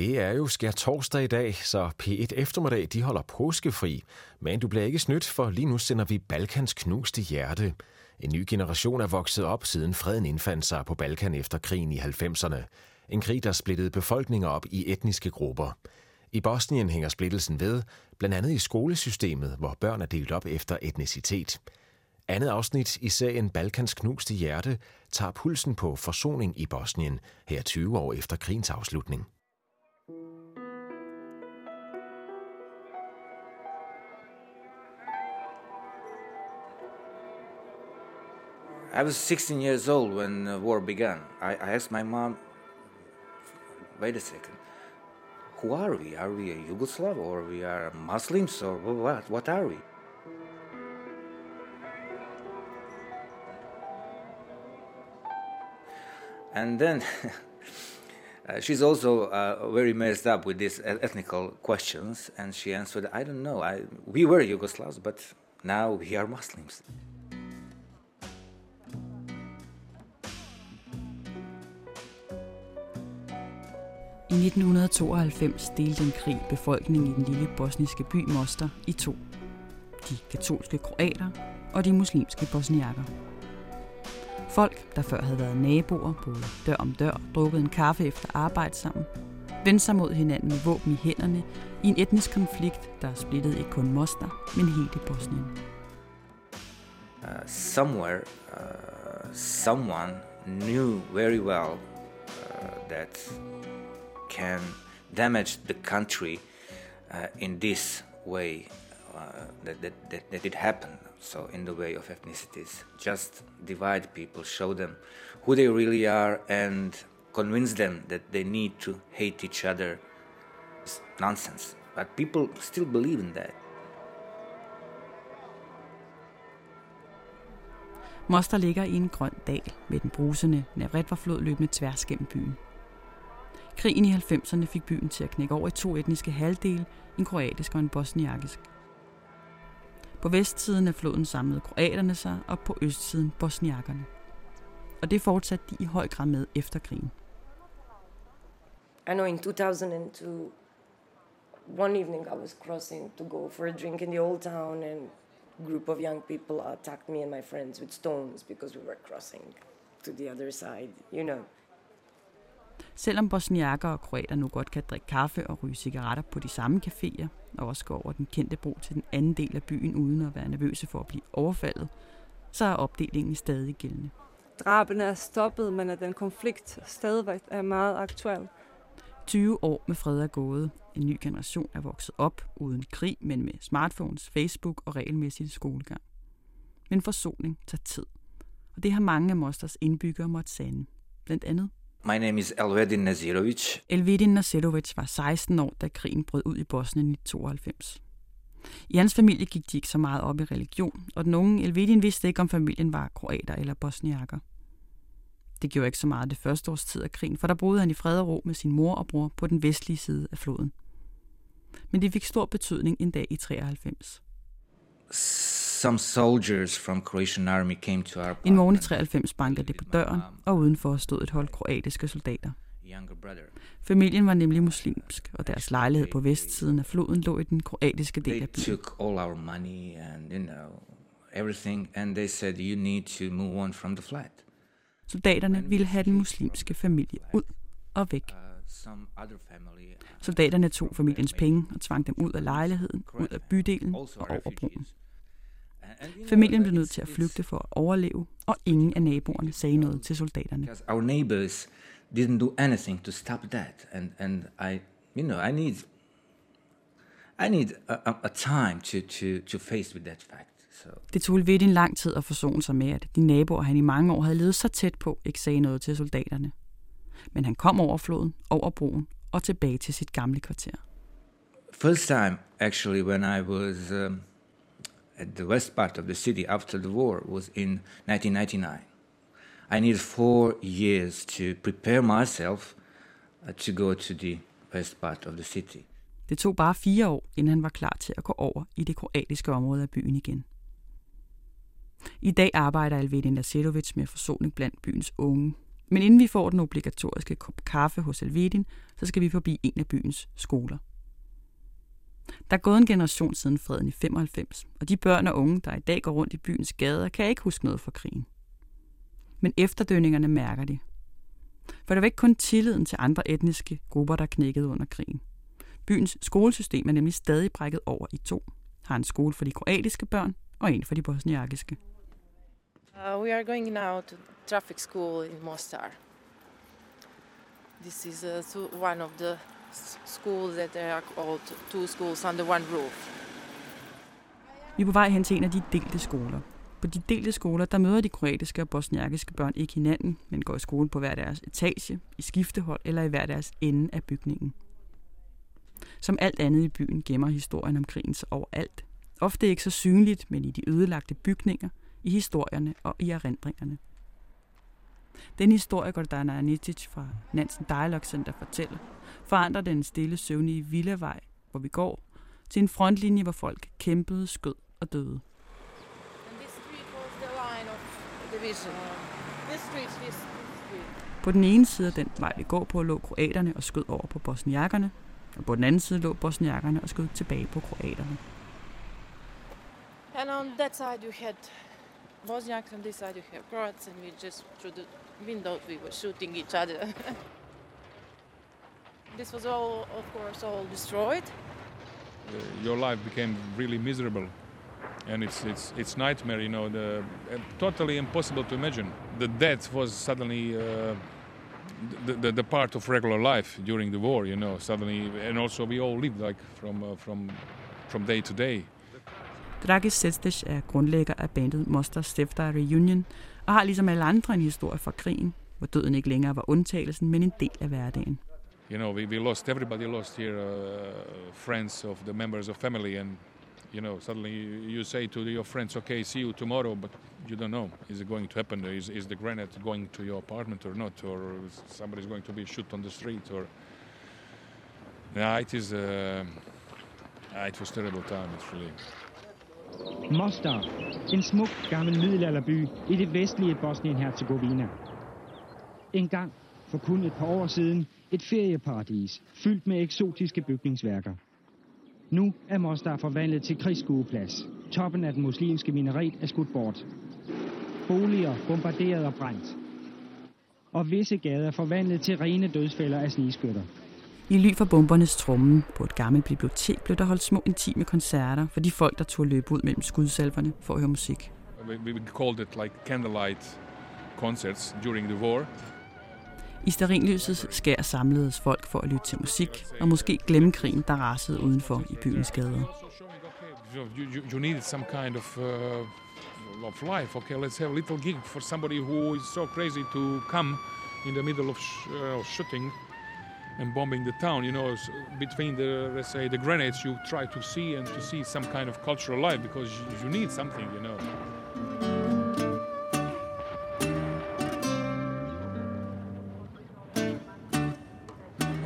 Det er jo skær torsdag i dag, så P1 eftermiddag de holder påskefri. Men du bliver ikke snydt, for lige nu sender vi Balkans knuste hjerte. En ny generation er vokset op, siden freden indfandt sig på Balkan efter krigen i 90'erne. En krig, der splittede befolkninger op i etniske grupper. I Bosnien hænger splittelsen ved, blandt andet i skolesystemet, hvor børn er delt op efter etnicitet. Andet afsnit i serien Balkans knuste hjerte tager pulsen på forsoning i Bosnien, her 20 år efter krigens afslutning. I was 16 years old when the war began. I, I asked my mom, wait a second, who are we? Are we a Yugoslav or we are Muslims or what? What are we? And then uh, she's also uh, very messed up with these ethnical questions, and she answered, I don't know. I, we were Yugoslavs, but now we are Muslims. I 1992 delte en krig befolkningen i den lille bosniske by Mostar i to. De katolske kroater og de muslimske bosniakker. Folk, der før havde været naboer, boede dør om dør, drukket en kaffe efter arbejde sammen, vendte sig mod hinanden med våben i hænderne i en etnisk konflikt, der splittede ikke kun Mostar, men hele Bosnien. Uh, somewhere, uh, someone knew very well uh, that can damage the country uh, in this way uh, that, that, that, that it happened. So, in the way of ethnicities, just divide people, show them who they really are, and convince them that they need to hate each other. It's nonsense. But people still believe in that. Moster ligger i en grøn dal med den brusende Neretva-flod løbende tværs gennem byen. Krigen i 90'erne fik byen til at knække over i to etniske halvdele, en kroatisk og en bosniakisk. På vestsiden af floden samlede kroaterne sig, og på østsiden bosniakkerne. Og det fortsatte de i høj grad med efter krigen. I know in 2002, one evening I was crossing to go for a drink in the old town, and a group of young people attacked me and my friends with stones because we were crossing to the other side, you know. Selvom bosniakker og kroater nu godt kan drikke kaffe og ryge cigaretter på de samme caféer, og også gå over den kendte bro til den anden del af byen uden at være nervøse for at blive overfaldet, så er opdelingen stadig gældende. Drabene er stoppet, men at den konflikt stadigvæk er meget aktuel. 20 år med fred er gået. En ny generation er vokset op uden krig, men med smartphones, Facebook og regelmæssig skolegang. Men forsoning tager tid. Og det har mange af Mosters indbyggere måtte sande. Blandt andet My name is Elvedin Nazirovic. Elvedin Nazirovic var 16 år, da krigen brød ud i Bosnien i 92. I hans familie gik de ikke så meget op i religion, og den unge Elvedin vidste ikke, om familien var kroater eller bosniakker. Det gjorde ikke så meget det første års tid af krigen, for der boede han i fred og ro med sin mor og bror på den vestlige side af floden. Men det fik stor betydning en dag i 93. Some soldiers from Croatian army came to our En morgen i 93 bankede det på døren, og udenfor stod et hold kroatiske soldater. Familien var nemlig muslimsk, og deres lejlighed på vestsiden af floden lå i den kroatiske del They af byen. took all our money and you know everything, and they said you need to move on from the flat. Soldaterne ville have den muslimske familie ud og væk. Uh, uh, Soldaterne tog familiens penge og tvang dem ud af lejligheden, ud af bydelen og over broen. refugees. And- and you know Familien blev nødt til at flygte for at overleve, og ingen af naboerne sagde noget til soldaterne. our neighbors didn't do anything to stop that and and i you know i need i need a, a, time to to to face with that fact so Det tog Elvedin lang tid at forsone sig med, at de naboer, han i mange år havde levet så tæt på, ikke sagde noget til soldaterne. Men han kom over floden, over broen og tilbage til sit gamle kvarter. first time actually when i was um, at the west part of the city after the war was in 1999 i needed four years to prepare myself uh, to go to the west part of the city Det tog bare fire år, inden han var klar til at gå over i det kroatiske område af byen igen. I dag arbejder Alvedin Lasedovic med forsoning blandt byens unge. Men inden vi får den obligatoriske kop kaffe hos Alvedin, så skal vi forbi en af byens skoler. Der er gået en generation siden freden i 95, og de børn og unge, der i dag går rundt i byens gader, kan ikke huske noget fra krigen. Men efterdønningerne mærker de. For det var ikke kun tilliden til andre etniske grupper, der knækkede under krigen. Byens skolesystem er nemlig stadig brækket over i to. Har en skole for de kroatiske børn og en for de bosniakiske. Uh, we are going now to traffic school in Mostar. This is uh, one of the schools that are called two schools under one roof. Vi er på vej hen til en af de delte skoler. På de delte skoler, der møder de kroatiske og bosniakiske børn ikke hinanden, men går i skole på hver deres etage, i skiftehold eller i hver deres ende af bygningen. Som alt andet i byen gemmer historien om krigen sig overalt. Ofte ikke så synligt, men i de ødelagte bygninger, i historierne og i erindringerne. Den historiker, Dana Anitic fra Nansen Dialog Center fortæller, forandrer den stille søvnige villavej, hvor vi går, til en frontlinje, hvor folk kæmpede, skød og døde. På den ene side af den vej, vi går på, lå kroaterne og skød over på bosniakkerne, og på den anden side lå bosniakkerne og skød tilbage på kroaterne. And on that side you had Bosniaks, on this side you have Croats, and we just through the windows we were shooting each other. this was all, of course, all destroyed. Uh, your life became really miserable and it's it's it's nightmare you know the uh, totally impossible to imagine the death was suddenly uh, the, the, the part of regular life during the war you know suddenly and also we all lived like from uh, from from day to day Dragis Sestich er grundlægger af bandet Monster Stifter Reunion og har ligesom alle andre en historie fra krigen, hvor døden ikke længere var undtagelsen, men en del af hverdagen. You know, we, we lost, everybody lost here uh, friends of the members of family and you know, suddenly you say to your friends, okay, see you tomorrow, but you don't know, is it going to happen? Is, is the grenade going to your apartment or not? Or somebody's going to be shot on the street? Or yeah, it is, uh, it was terrible time, it's really. Mostar, en smuk gammel middelalderby i det vestlige Bosnien-Herzegovina. En gang, for kun et par år siden, et ferieparadis, fyldt med eksotiske bygningsværker. Nu er Mostar forvandlet til krigsskueplads. Toppen af den muslimske minaret er skudt bort. Boliger bombarderet og brændt. Og visse gader forvandlet til rene dødsfælder af snigskytter. I ly for bombernes trummen på et gammelt bibliotek blev der holdt små intime koncerter for de folk, der tog løbe ud mellem skudsalverne for at høre musik. We, called it like candlelight concerts during the war. I sterinlysets skær samledes folk for at lytte til musik og måske glemme krigen, der rasede udenfor i byens gader. You, you, you needed some kind of, uh, of life. Okay, let's have a little gig for somebody who is so crazy to come in the middle of uh, shooting and bombing the town. You know, between the let's say the grenades, you try to see and to see some kind of cultural life because you need something. You know.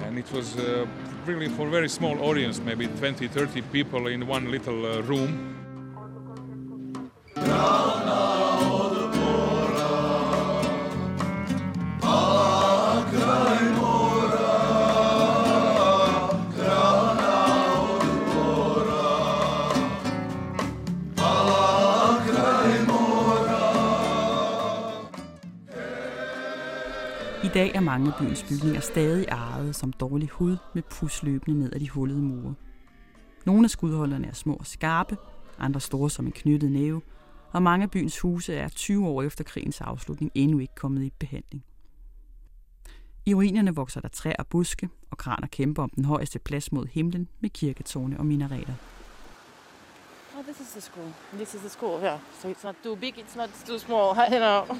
And it was uh, really for a very small audience, maybe 20, 30 people in one little uh, room. Dag er mange af byens bygninger stadig ejet som dårlig hud med pusløbende ned ad de hullede mure. Nogle af skudholderne er små og skarpe, andre store som en knyttet næve, og mange af byens huse er 20 år efter krigens afslutning endnu ikke kommet i behandling. I ruinerne vokser der træer og buske, og kraner kæmper om den højeste plads mod himlen med kirketårne og minareter. Oh, this is the school. This is the school, yeah. So it's not too big, it's not too small, you know.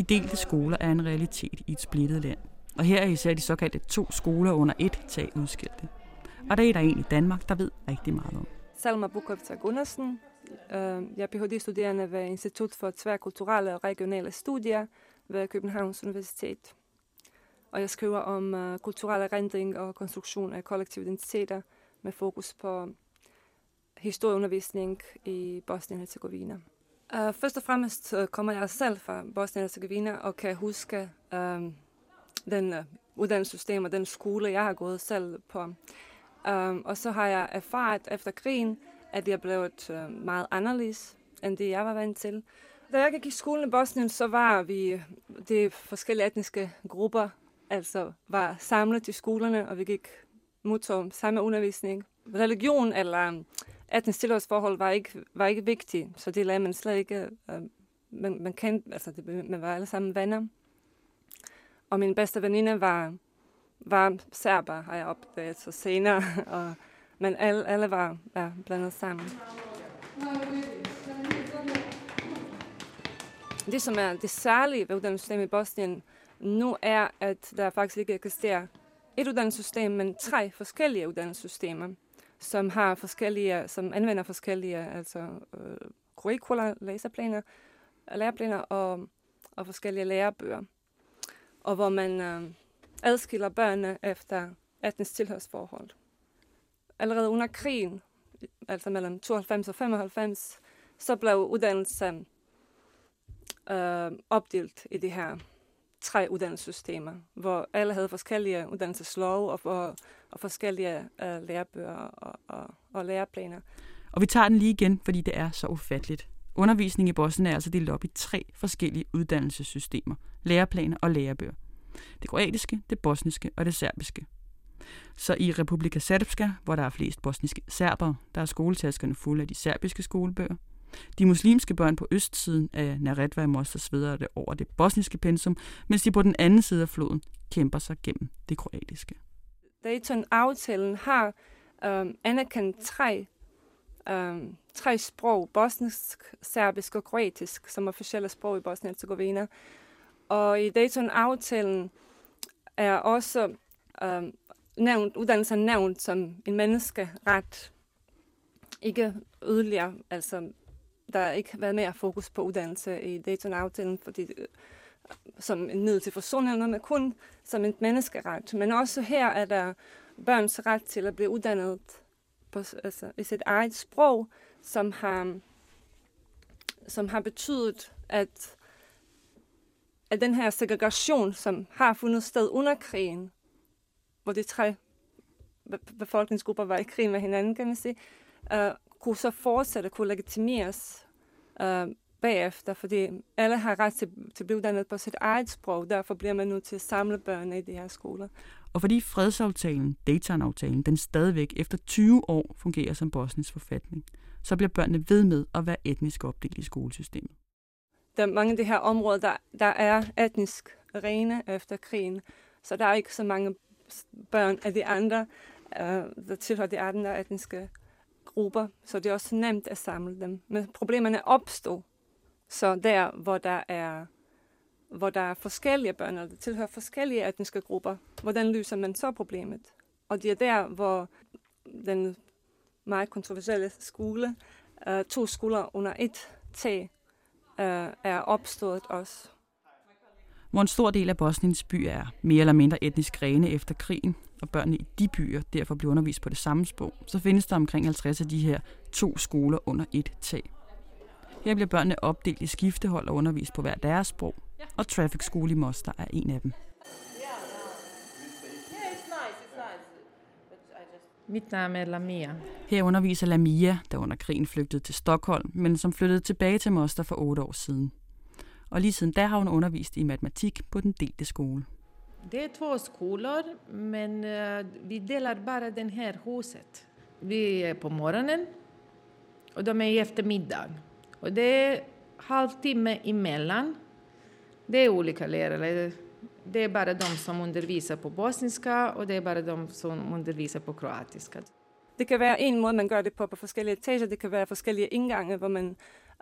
De delte skoler er en realitet i et splittet land. Og her er især de såkaldte to skoler under et tag udskilte. Og det er der en i Danmark, der ved rigtig meget om. Salma Bukovica Gunnarsen. Øh, jeg er Ph.D.-studerende ved Institut for Tværkulturelle og Regionale Studier ved Københavns Universitet. Og jeg skriver om øh, uh, kulturel erindring og konstruktion af kollektive identiteter med fokus på historieundervisning i Bosnien-Herzegovina. Uh, først og fremmest uh, kommer jeg selv fra Bosnien-Herzegovina og kan huske uh, den uh, uddannelsessystem og den skole, jeg har gået selv på. Uh, og så har jeg erfaret efter krigen, at det er blevet uh, meget anderledes, end det jeg var vant til. Da jeg gik i skolen i Bosnien, så var vi de forskellige etniske grupper, altså var samlet i skolerne, og vi gik mod samme undervisning. Religion eller etnisk tilhørsforhold var ikke, var ikke vigtigt, så det lagde man slet ikke. Øh, man, man, kendte, altså det, man var alle sammen venner. Og min bedste veninde var, var serber, har jeg opdaget så senere. Og, men alle, alle var ja, blandet sammen. Det, som er det særlige ved uddannelsessystemet i Bosnien nu, er, at der faktisk ikke eksisterer et uddannelsessystem, men tre forskellige uddannelsessystemer, som har forskellige, som anvender forskellige, altså øh, curricula, læserplaner, læreplaner og, og forskellige lærebøger. Og hvor man øh, adskiller børnene efter etnisk tilhørsforhold. Allerede under krigen, altså mellem 92 og 95, så blev uddannelsen øh, opdelt i det her tre uddannelsessystemer, hvor alle havde forskellige uddannelseslov og, og, og forskellige uh, lærebøger og, og, og læreplaner. Og vi tager den lige igen, fordi det er så ufatteligt. Undervisning i Bosnien er altså delt op i tre forskellige uddannelsessystemer, læreplaner og lærebøger. Det kroatiske, det bosniske og det serbiske. Så i Republika Srpska, hvor der er flest bosniske serbere, der er skoletaskerne fulde af de serbiske skolebøger. De muslimske børn på østsiden af Naredva i Mostar sveder det over det bosniske pensum, mens de på den anden side af floden kæmper sig gennem det kroatiske. Dayton-aftalen har øh, anerkendt tre, øh, tre sprog, bosnisk, serbisk og kroatisk, som officielle sprog i Bosnien-Herzegovina. Og i Dayton-aftalen er også øh, nævnt, uddannelsen nævnt som en menneskeret. Ikke yderligere, altså der har ikke været mere fokus på uddannelse i Dayton-aftalen, fordi øh, som en middel til forsoning, men kun som en menneskeret. Men også her er der børns ret til at blive uddannet på, altså, i sit eget sprog, som har, som har betydet, at, at den her segregation, som har fundet sted under krigen, hvor de tre befolkningsgrupper var i krig med hinanden, kan man sige, uh, kunne så fortsætte, kunne legitimeres uh, bagefter, fordi alle har ret til, til at blive uddannet på sit eget sprog, derfor bliver man nødt til at samle børn i de her skoler. Og fordi fredsaftalen, Dayton-aftalen, den stadigvæk efter 20 år fungerer som Bosniens forfatning, så bliver børnene ved med at være etnisk opdelt i skolesystemet. Der er mange af de her områder, der, der er etnisk rene efter krigen, så der er ikke så mange børn af de andre, uh, der tilhører de andre etniske grupper, så det er også nemt at samle dem. Men problemerne opstår så der, hvor der er hvor der er forskellige børn, eller der tilhører forskellige etniske grupper, hvordan løser man så problemet? Og det er der, hvor den meget kontroversielle skole, uh, to skoler under et tag, uh, er opstået også. Hvor en stor del af Bosniens by er mere eller mindre etnisk rene efter krigen, og børnene i de byer derfor bliver undervist på det samme sprog, så findes der omkring 50 af de her to skoler under et tag. Her bliver børnene opdelt i skiftehold og undervist på hver deres sprog, og Traffic School i Mostar er en af dem. Mit navn er Lamia. Her underviser Lamia, der under krigen flygtede til Stockholm, men som flyttede tilbage til Mostar for otte år siden. Og lige siden da har hun undervist i matematik på den delte skole. Det er två skolor, men uh, vi delar bara den här huset. Vi är på morgonen och de är i eftermiddag. Och det är halvtimme emellan. Det är olika lärare. Det är bara de som undervisar på bosniska och det är bara de som undervisar på kroatiska. Det kan være en måde, man gør det på på forskellige etager. Det kan være forskellige indgange, hvor, man,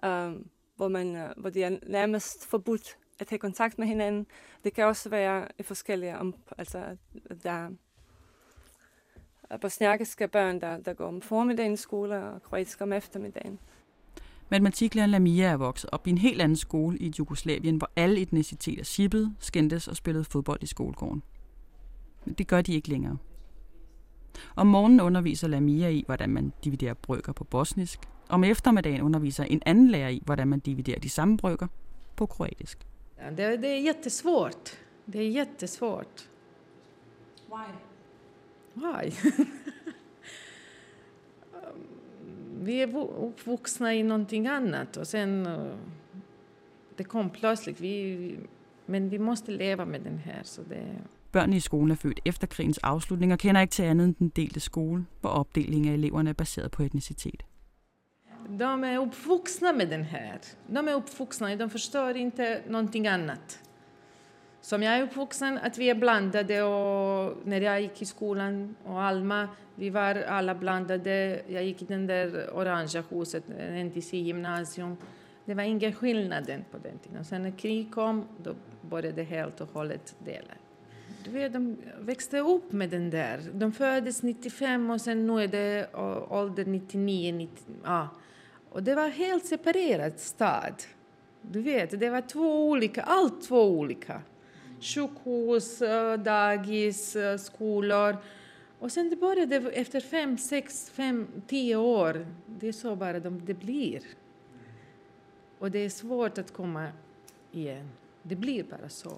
øh, hvor, man, øh, hvor det er nærmest forbudt at have kontakt med hinanden. Det kan også være forskellige, om, altså der er bosniakiske børn, der, der går om formiddagen i skole, og kroatiske om eftermiddagen. Matematiklæreren Lamia er vokset op i en helt anden skole i Jugoslavien, hvor alle etniciteter shippede, skændtes og spillede fodbold i skolegården. Men det gør de ikke længere. Om morgenen underviser Lamia i, hvordan man dividerer brøker på bosnisk. Om eftermiddagen underviser en anden lærer i, hvordan man dividerer de samme brøker på kroatisk. Ja, det, det är jättesvårt. Det är jättesvårt. Why? Why? vi är uppvuxna i någonting annat och sen uh, det kom plötsligt. Vi, men vi måste leva med den här. Så det... Børnene i skolen er født efter krigens afslutning og kender ikke til andet end den delte skole, hvor opdelingen af eleverne er baseret på etnicitet. De är uppvuxna med den här. De är uppvuxna, de förstår inte någonting annat. Som jag är uppvuxen, att vi är blandade och när jag gick i skolan och Alma, vi var alla blandade. Jag gick i den där orangea huset, NTC gymnasium. Det var ingen skillnad på den tiden. Sen när krig kom, då började det helt och hållet dela. Du vet, de växte upp med den där. De föddes 95 och sen nu är det ålder 99, 90, ja. Och det var helt separerad stad. Du vet, det var två olika, allt två olika. Sjukhus, eh, dagis, eh, skolor. Och sen det började efter fem, sex, fem, tio år. Det är så bara de, det blir. Och det är svårt att komma igen. Det blir bara så.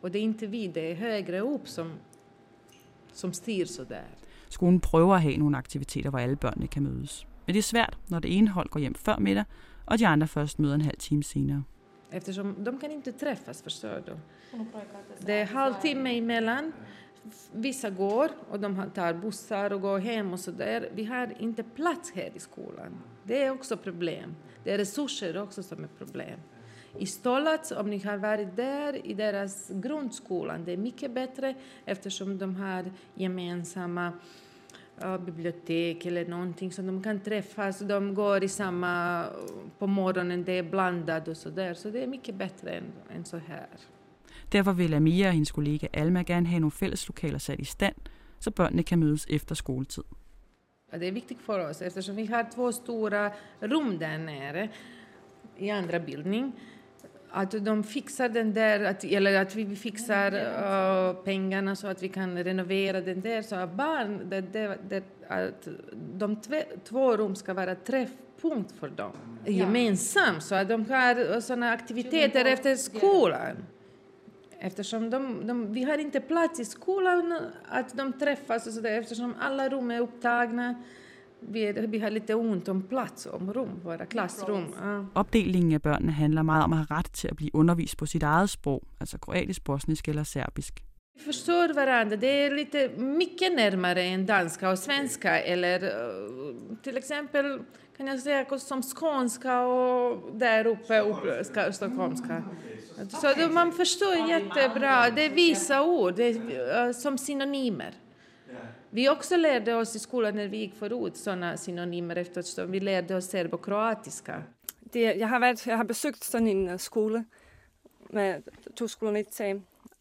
Och det är inte vi, det är högre upp som, som styr så där. Skolen prøver at have nogle aktiviteter, hvor alle børnene kan mødes. Men det er svært, når det ene hold går hjem før middag, og de andre først møder en halv time senere. Eftersom de kan inte träffas, förstår du. Det är halvtimme emellan. Vissa går och de tar bussar och går hem och så där. Vi har inte plats här i skolan. Det är också problem. Det är resurser också som är problem. I Stolac, om ni har varit där, i deras grundskolan, det är mycket bättre eftersom de har gemensamma uh, bibliotek eller någonting så de kan träffas. De går i samma, på morgonen, det är blandat och så där. Så det är mycket bättre än, än så här. Derfor vil Amia og hendes kollega Alma gerne have nogle fælles lokaler sat i stand, så børnene kan mødes efter skoletid. Det är viktigt för oss eftersom vi har två stora rum där nere i andra bildning. Att de fixar den där, att, eller att vi fixar uh, pengarna så att vi kan renovera den där. Så att barn, det, det, det, att de tve, två rum ska vara träffpunkt för dem. Ja. Gemensamt, så att de har sådana aktiviteter efter skolan. Eftersom de, de, vi har inte plats i skolan att de träffas och så där, eftersom alla rum är upptagna. Vi, vi har lite ont om plats, om rum, våra klassrum. Ja. Opdelingen af børnene handler meget om at have ret til at blive undervist på sit eget sprog, altså kroatisk, bosnisk eller serbisk. Vi förstår varandra. Det är lite mycket närmare än danska och svenska. Eller uh, till exempel kan jag säga som skånska och där uppe, uppe stockholmska. Så man förstår jättebra. Det är vissa ord det är, uh, som synonymer. Vi också lärde oss i skolan när vi gick förut sådana synonymer eftersom vi lärde oss serbokroatiska. Det, jeg, har været, jeg har besøgt sådan en uh, skole med to skoler i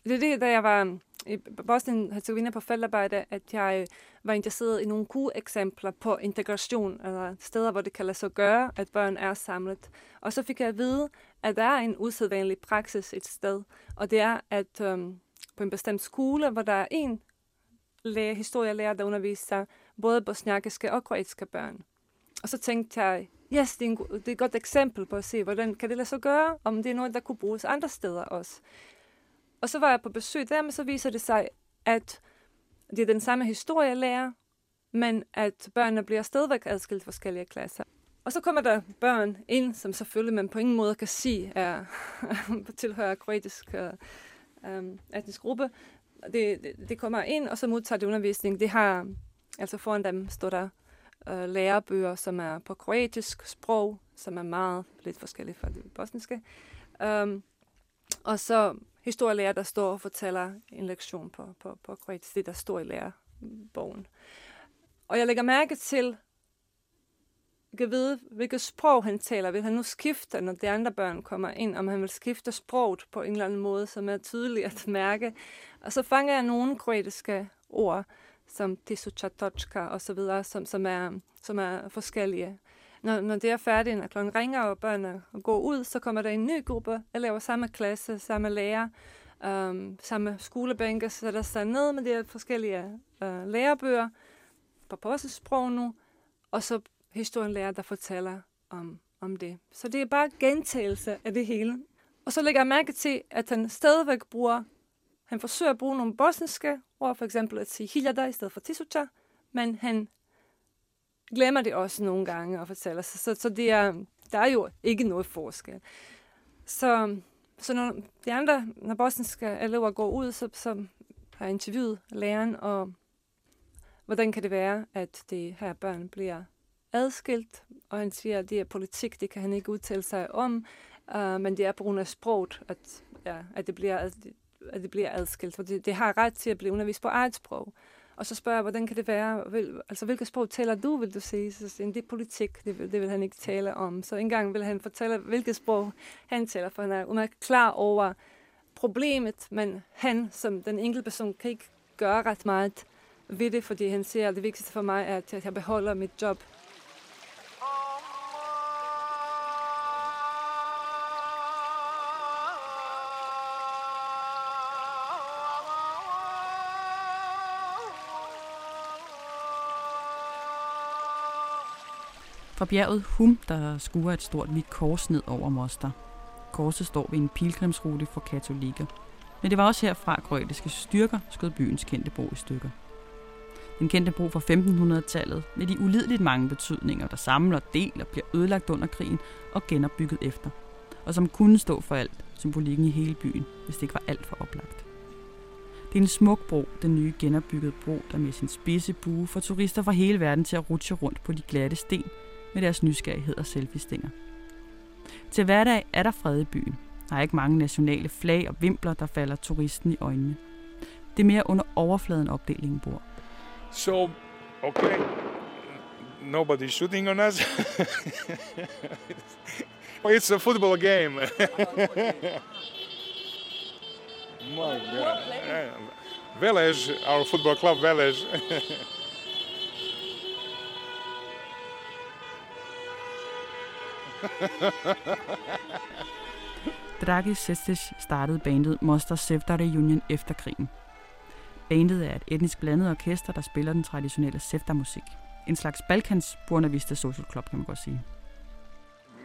Det er det, da jeg var i Bosnien-Herzegovina på feltarbejde, at jeg var interesseret i nogle gode eksempler på integration, eller steder, hvor det kan lade sig gøre, at børn er samlet. Og så fik jeg at vide, at der er en usædvanlig praksis et sted, og det er, at øhm, på en bestemt skole, hvor der er en læge, historielærer, der underviser både bosniakiske og kroatiske børn. Og så tænkte jeg, yes, det er, en, det er et godt eksempel på at se, hvordan kan det lade sig gøre, om det er noget, der kunne bruges andre steder også. Og så var jeg på besøg der, men så viser det sig, at det er den samme historielærer, men at børnene bliver stadigvæk adskilt forskellige klasser. Og så kommer der børn ind, som selvfølgelig man på ingen måde kan sige er tilhører kroatisk øh, øh etnisk gruppe. Det, det, det kommer ind, og så modtager de undervisning. Det har, altså foran dem står der øh, lærebøger, som er på kroatisk sprog, som er meget lidt forskellige fra det bosniske. Um, og så historielærer, der står og fortæller en lektion på, på, på kroatisk, det der står i lærerbogen. Og jeg lægger mærke til, kan vide, hvilket sprog han taler. Vil han nu skifte, når de andre børn kommer ind, om han vil skifte sproget på en eller anden måde, som er tydeligt at mærke. Og så fanger jeg nogle kroatiske ord, som tisuchatochka og så videre, som, som, er, som er forskellige. Når, når det er færdigt, når klokken ringer, og børnene går ud, så kommer der en ny gruppe, elever samme klasse, samme lærer, øhm, samme skolebænke, så der står ned med de her forskellige øh, lærebøger, på vores sprog nu, og så historienlærer, der fortæller om, om det. Så det er bare gentagelse af det hele. Og så lægger jeg mærke til, at han stadigvæk bruger, han forsøger at bruge nogle bosniske ord, for eksempel at sige hiljada i stedet for tisucha, men han glemmer det også nogle gange at fortælle. Så, så, så det er, der er jo ikke noget forskel. Så, så når de andre, når bosniske elever går ud, så, så har jeg interviewet læreren, og hvordan kan det være, at det her børn bliver adskilt, og han siger, at det er politik, det kan han ikke udtale sig om, uh, men det er på grund af sproget, at, ja, at, det, bliver, at det bliver adskilt, for det, det har ret til at blive undervist på eget sprog. Og så spørger jeg, hvordan kan det være? Vil, altså, hvilket sprog taler du, vil du sige? Så siger, det er politik, det vil, det vil han ikke tale om. Så engang vil han fortælle, hvilket sprog han taler, for han er klar over problemet, men han som den enkelte person kan ikke gøre ret meget ved det, fordi han siger, at det vigtigste for mig er, at jeg beholder mit job Fra bjerget Hum, der skuer et stort hvidt kors ned over Moster. Korset står ved en pilgrimsrute for katolikker. Men det var også herfra grødiske styrker skød byens kendte bro i stykker. Den kendte bro fra 1500-tallet med de ulideligt mange betydninger, der samler, deler, bliver ødelagt under krigen og genopbygget efter. Og som kunne stå for alt, symbolikken i hele byen, hvis det ikke var alt for oplagt. Det er en smuk bro, den nye genopbyggede bro, der med sin spidse bue får turister fra hele verden til at rutsche rundt på de glatte sten, med deres nysgerrighed og selfie-stinger. Til hverdag er der fred i byen. Der er ikke mange nationale flag og vimpler, der falder turisten i øjnene. Det er mere under overfladen opdelingen bor. So, okay, nobody's shooting on us. it's a football game. My God. Velej, our football club Velej. Dragi Sestic startede bandet Monster Sevdare Union efter krigen. Bandet er et etnisk blandet orkester, der spiller den traditionelle Sevda-musik. En slags Balkans Buena Vista Social Club, kan man godt sige.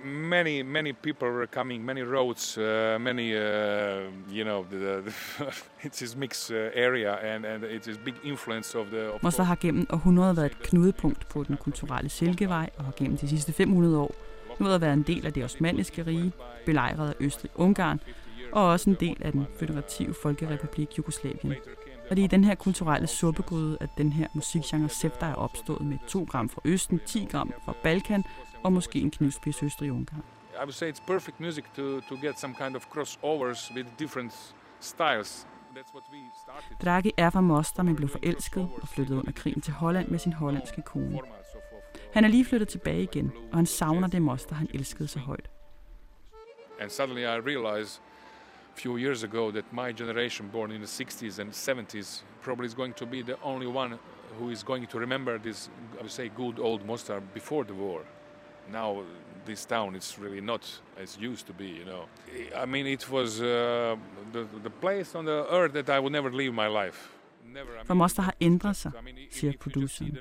Many, many people were coming, many roads, uh, many, uh, you know, the, the it's this mixed uh, area and, and it's this big influence of the... Of Monster har gennem århundreder været et knudepunkt på den kulturelle Silkevej og har gennem de sidste 500 år nået at være en del af det osmanniske rige, belejret af Østrig-Ungarn, og også en del af den føderative folkerepublik Jugoslavien. Og det er i den her kulturelle suppegryde, at den her musikgenre Sefta er opstået med 2 gram fra Østen, 10 gram fra Balkan og måske en knivspids Østrig-Ungarn. I would say it's perfect music to, to get some kind of crossovers with different styles. Draghi er fra Mostar, men blev forelsket og flyttede under krigen til Holland med sin hollandske kone. Han er lige flyttet tilbage igen, og han savner det moster, han elskede så højt. And suddenly I realized a few years ago that my generation born in the 60s and 70s probably is going to be the only one who is going to remember this, I would say, good old Mostar before the war. Now this town is really not as used to be, you know. I mean, it was uh, the, the place on the earth that I would never leave my life. For Moster har ændret sig, siger produceren.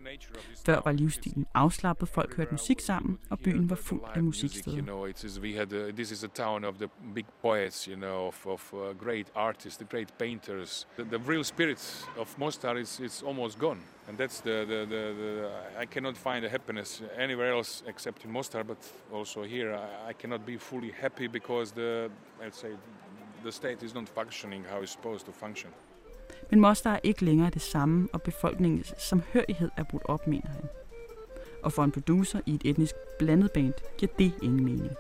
Før var livsstilen afslappet, folk hørte musik sammen, og byen var fuld af musiksteder. Uh, this is a town of the big poets, you know, of, of uh, great artists, the great painters. The, the real spirit of Mostar is it's almost gone. And that's the, the, the, the, I cannot find a happiness anywhere else except in Mostar, but also here I, I cannot be fully happy because the, let's say, the state is not functioning how it's supposed to function. Men Mostar er ikke længere det samme, og befolkningens samhørighed er brudt op, mener han. Og for en producer i et etnisk blandet band giver det ingen mening.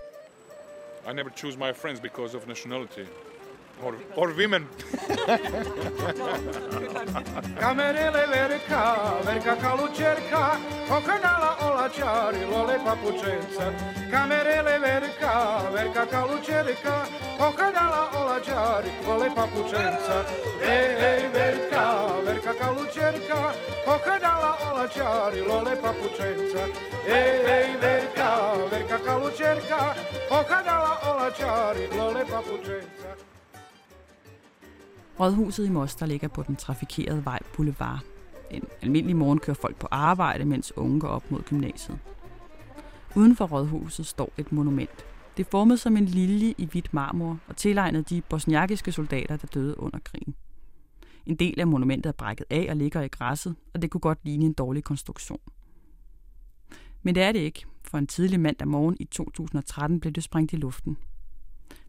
I never choose my friends because of nationality. Or, or women. Kamerele verka, verka kalučerka, okrenala olačari, lole papučenca. Kamerele verka, verka kalučerka, okrenala olačari, lole papučenca. Ej, ej, verka, verka kalučerka, okrenala olačari, lole papučenca. Ej, ej, verka, verka kalučerka, okrenala olačari, lole papučenca. Rådhuset i Moster ligger på den trafikerede vej Boulevard. En almindelig morgen kører folk på arbejde, mens unge går op mod gymnasiet. Uden for rådhuset står et monument. Det er formet som en lilje i hvidt marmor og tilegnet de bosniakiske soldater, der døde under krigen. En del af monumentet er brækket af og ligger i græsset, og det kunne godt ligne en dårlig konstruktion. Men det er det ikke, for en tidlig mandag morgen i 2013 blev det sprængt i luften.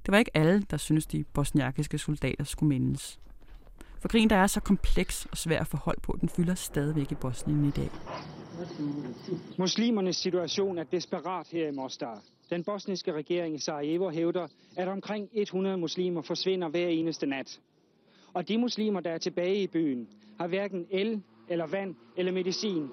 Det var ikke alle, der syntes, de bosniakiske soldater skulle mindes. For krigen, der er så kompleks og svær at forholde på, den fylder stadigvæk i Bosnien i dag. Muslimernes situation er desperat her i Mostar. Den bosniske regering i Sarajevo hævder, at omkring 100 muslimer forsvinder hver eneste nat. Og de muslimer, der er tilbage i byen, har hverken el eller vand eller medicin.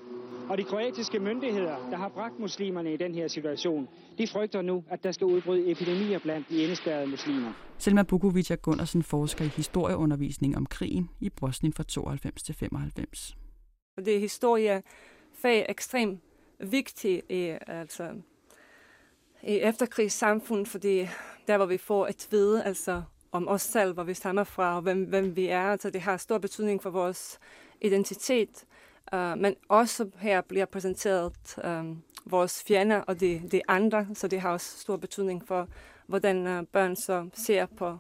Og de kroatiske myndigheder, der har bragt muslimerne i den her situation, de frygter nu, at der skal udbryde epidemier blandt de indespærrede muslimer. Selma Bukovic Gunnarsen forsker i historieundervisning om krigen i Bosnien fra 92 til 95. Det er historiefag ekstremt vigtigt i, altså, i efterkrigssamfund, fordi der hvor vi får et vide altså, om os selv, hvor vi stammer fra, og hvem, hvem vi er. Altså, det har stor betydning for vores identitet. Uh, men også her bliver præsenteret um, vores fjender og de, de andre, så det har også stor betydning for, hvordan uh, børn så ser på,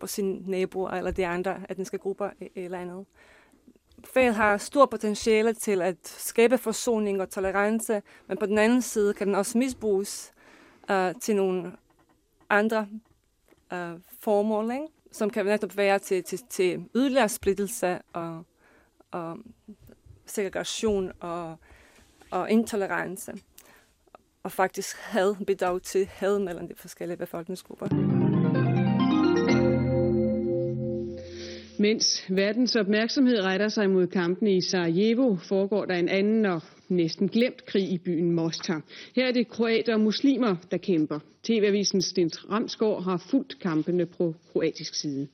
på sine naboer eller de andre etniske grupper e- eller andet. Faget har stor potentiale til at skabe forsoning og tolerance, men på den anden side kan den også misbruges uh, til nogle andre uh, formål, ikke? som kan netop være til, til, til yderligere splittelse og, og segregation og, og intolerance. Og faktisk had bidrag til had mellem de forskellige befolkningsgrupper. Mens verdens opmærksomhed retter sig mod kampene i Sarajevo, foregår der en anden og næsten glemt krig i byen Mostar. Her er det kroater og muslimer, der kæmper. TV-avisen Stint Ramsgaard har fulgt kampene på kroatisk side.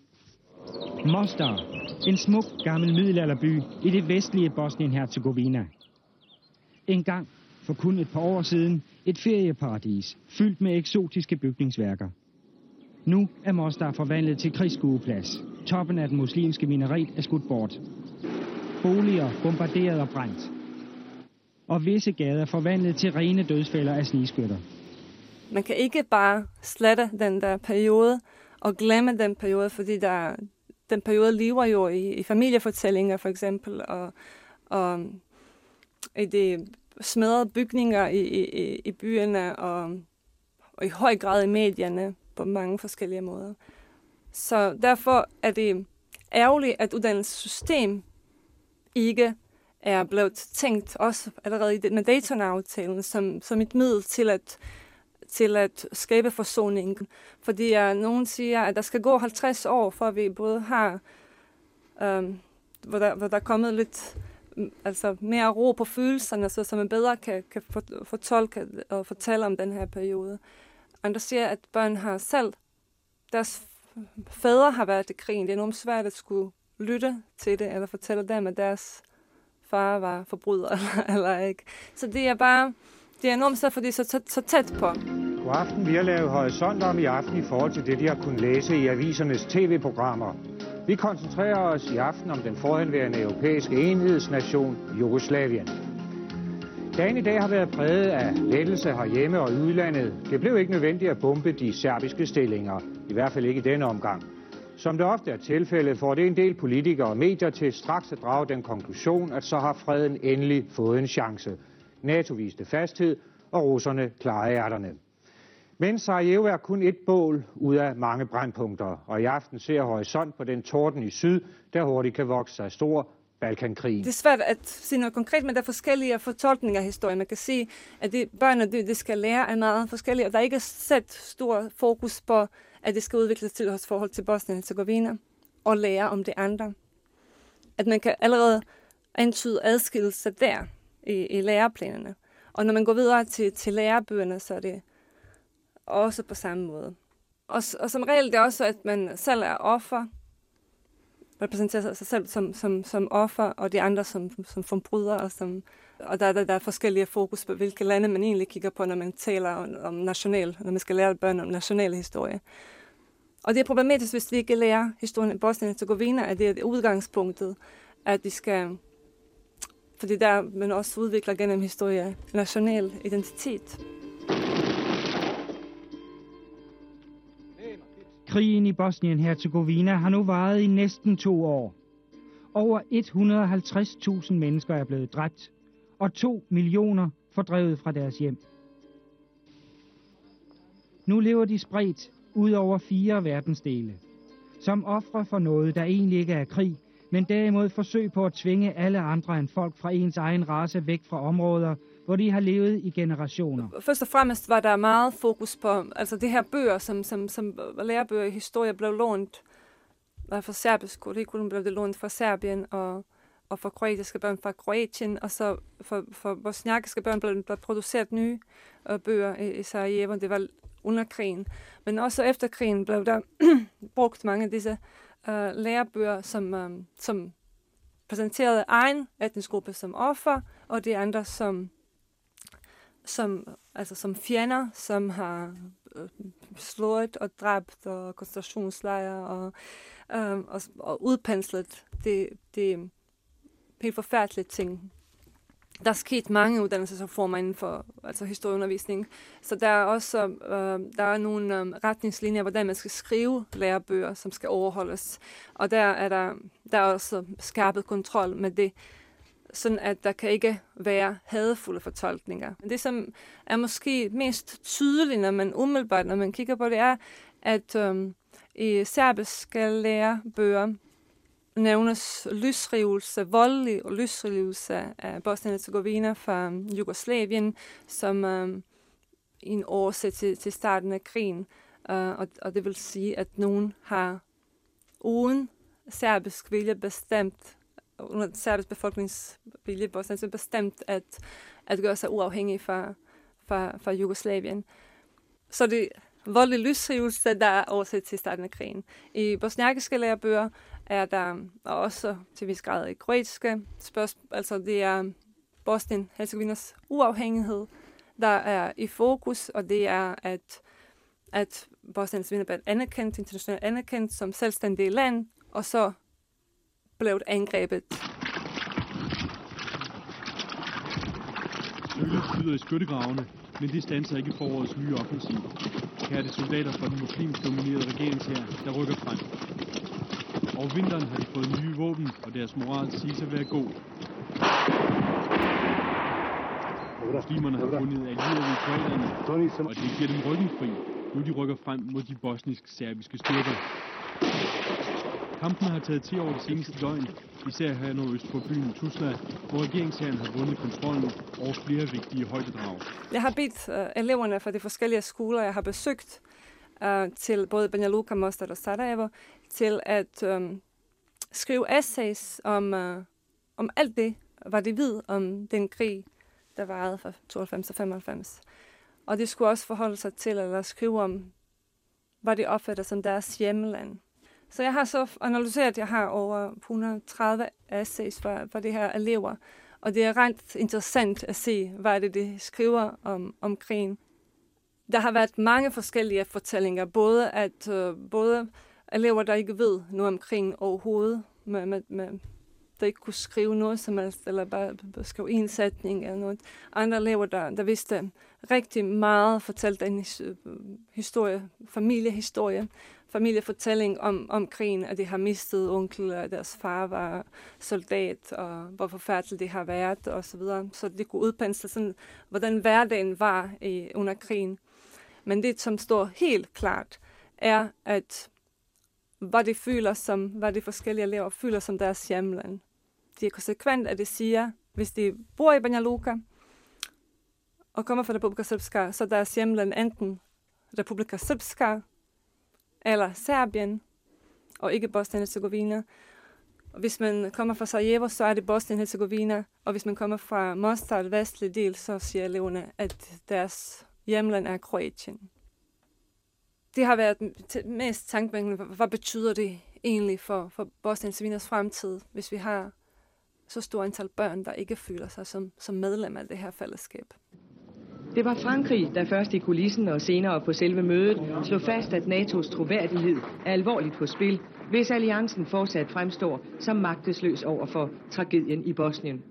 Mostar, en smuk gammel middelalderby i det vestlige Bosnien-Herzegovina. En gang for kun et par år siden et ferieparadis fyldt med eksotiske bygningsværker. Nu er Mostar forvandlet til krigsskueplads. Toppen af den muslimske minaret er skudt bort. Boliger bombarderet og brændt. Og visse gader forvandlet til rene dødsfælder af snigskytter. Man kan ikke bare slette den der periode og glemme den periode, fordi der, den periode lever jo i, i familiefortællinger for eksempel, og, og i de smadrede bygninger i, i, i byerne, og, og i høj grad i medierne på mange forskellige måder. Så derfor er det ærgerligt, at uddannelsessystem ikke er blevet tænkt også allerede i med Dayton-aftalen som, som et middel til at, til at skabe forsoning. Fordi uh, nogen siger, at der skal gå 50 år, for vi både har, um, hvor, der, hvor der er kommet lidt mm, altså mere ro på følelserne, så, så man bedre kan, kan fortolke og fortælle om den her periode. Andre siger, at børn har selv, deres fædre har været i krigen. Det er enormt svært at skulle lytte til det, eller fortælle dem, at deres far var forbryder, eller, eller ikke. Så det er bare, det er enormt svært, fordi det er så, så tæt på. God aften. Vi har lavet horisont om i aften i forhold til det, de har kunnet læse i avisernes tv-programmer. Vi koncentrerer os i aften om den forhenværende europæiske enhedsnation Jugoslavien. Dagen i dag har været præget af lettelse herhjemme og i udlandet. Det blev ikke nødvendigt at bombe de serbiske stillinger, i hvert fald ikke i denne omgang. Som det ofte er tilfældet, får det en del politikere og medier til straks at drage den konklusion, at så har freden endelig fået en chance. NATO viste fasthed, og russerne klarede ærterne. Men Sarajevo er kun et bål ud af mange brandpunkter, og i aften ser horisont på den torden i syd, der hurtigt kan vokse sig stor, Balkankrig. Det er svært at sige noget konkret, men der er forskellige fortolkninger af historien. Man kan sige, at det, børnene det, det skal lære er meget forskellige, og der er ikke sat stor fokus på, at det skal udvikles til vores forhold til Bosnien-Herzegovina og lære om det andre. At man kan allerede antyde adskillelse der i, i læreplanerne. Og når man går videre til, til lærebøgerne, så er det også på samme måde. Og, og som regel det er også, at man selv er offer, repræsenterer sig selv som, som, som offer, og de andre som, som forbryder. Og, som, og der, der, der er forskellige fokus på, hvilke lande man egentlig kigger på, når man taler om, om national, når man skal lære børn om national historie. Og det er problematisk, hvis vi ikke lærer historien i Bosnien-Herzegovina, at det er udgangspunktet, at vi skal for det der man også udvikler gennem historie national identitet. Krigen i Bosnien-Herzegovina har nu varet i næsten to år. Over 150.000 mennesker er blevet dræbt, og 2 millioner fordrevet fra deres hjem. Nu lever de spredt ud over fire verdensdele. Som ofre for noget, der egentlig ikke er krig, men derimod forsøg på at tvinge alle andre end folk fra ens egen race væk fra områder, hvor de har levet i generationer. Først og fremmest var der meget fokus på, altså det her bøger, som, som, som lærebøger i historie blev lånt fra serbisk curriculum, blev det lånt fra Serbien, og, og for kroatiske børn fra Kroatien, og så for, for bosniakiske børn blev der produceret nye øh, bøger i, i Sarajevo. Det var under krigen. Men også efter krigen blev der brugt mange af disse øh, Øh, lærebøger, som, øh, som præsenterede egen etnisk gruppe som offer, og de andre som som, altså som fjender, som har øh, slået og dræbt og koncentrationslejre og, øh, og, og udpenslet det, det helt forfærdelige ting. Der er sket mange uddannelsesreformer inden for altså historieundervisning, så der er også øh, der er nogle øh, retningslinjer, hvordan man skal skrive lærebøger, som skal overholdes. Og der er der, der er også skærpet kontrol med det sådan at der kan ikke være hadefulde fortolkninger. Det, som er måske mest tydeligt, når man umiddelbart, når man kigger på det, er, at øh, i serbiske lærebøger nævnes lysrivelse, voldelig og lysrivelse af Bosnien-Herzegovina fra Jugoslavien, som øh, en årsag til, til starten af krigen. Øh, og, og det vil sige, at nogen har uden serbisk vilje bestemt under serbisk befolkningsvilje i Bosnien bestemt at, at gøre sig uafhængig fra, fra, fra Jugoslavien. Så det voldelig lysrivelse, der er årsag til starten af krigen. I bosniakiske lærebøger er der også til vis grad i kroatiske spørgsmål, altså det er Bosnien-Herzegovinas uafhængighed, der er i fokus, og det er, at, at Bosnien-Herzegovina blev anerkendt, internationalt anerkendt som selvstændig land, og så blev det angrebet. Sølet skyder i skyttegravene, men det standser ikke forårets nye offensiv. Her er det soldater fra den muslimsk dominerede regeringsher, der rykker frem. Over vinteren har de fået nye våben, og deres moral siges at være god. Muslimerne har fundet allierede i kroaterne, og det giver dem ryggen fri, nu de rykker frem mod de bosnisk-serbiske styrker. Kampen har taget til over det seneste døgn, især her nordøst på byen Tuzla, hvor regeringsherren har vundet kontrollen over flere vigtige højdedrag. Jeg har bedt uh, eleverne fra de forskellige skoler, jeg har besøgt, uh, til både Banja Luka, Mostar og Sarajevo, til at um, skrive essays om, uh, om alt det, hvad de ved om den krig, der varede fra 92 til 95. Og de skulle også forholde sig til, eller skrive om, hvad de opfatter som deres hjemland. Så jeg har så analyseret, jeg har over 130 essays for, for de her elever, og det er ret interessant at se, hvad det de skriver om, om krigen. Der har været mange forskellige fortællinger, både at øh, både elever, der ikke ved noget omkring overhovedet, med, med, med, der ikke kunne skrive noget som helst, eller bare skrive en sætning eller noget. Andre elever, der, der vidste rigtig meget, fortalte en historie, familiehistorie, familiefortælling om, om krigen, at de har mistet onkel, og deres far var soldat, og hvor forfærdeligt det har været, og så videre. Så de kunne udpensle sådan, hvordan hverdagen var i, under krigen. Men det, som står helt klart, er, at hvad de føler som, hvad de forskellige elever føler som deres hjemland. De er konsekvent, at de siger, hvis de bor i Banja Luka, og kommer fra Republika Srpska, så deres hjemland enten Republika Srpska, eller Serbien, og ikke Bosnien-Herzegovina. Og hvis man kommer fra Sarajevo, så er det Bosnien-Herzegovina, og hvis man kommer fra Mostar, vestlig del, så siger eleverne, at deres hjemland er Kroatien. Det har været mest tankevækkende, hvad betyder det egentlig for, for Bosnien-Herzegovinas fremtid, hvis vi har så stort antal børn, der ikke føler sig som, som medlem af det her fællesskab. Det var Frankrig, der først i kulissen og senere på selve mødet slog fast, at NATO's troværdighed er alvorligt på spil, hvis alliancen fortsat fremstår som magtesløs over for tragedien i Bosnien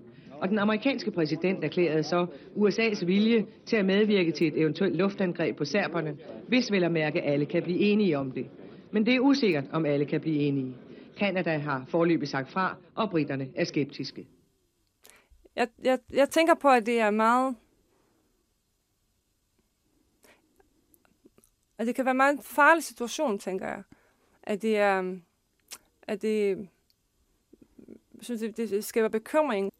og den amerikanske præsident erklærede så USA's vilje til at medvirke til et eventuelt luftangreb på serberne, hvis vel at mærke alle kan blive enige om det. Men det er usikkert, om alle kan blive enige. Kanada har forløbig sagt fra, og britterne er skeptiske. Jeg, jeg, jeg tænker på, at det er meget... At det kan være en meget farlig situation, tænker jeg. At det er... At det... Jeg synes, det, det skaber bekymring.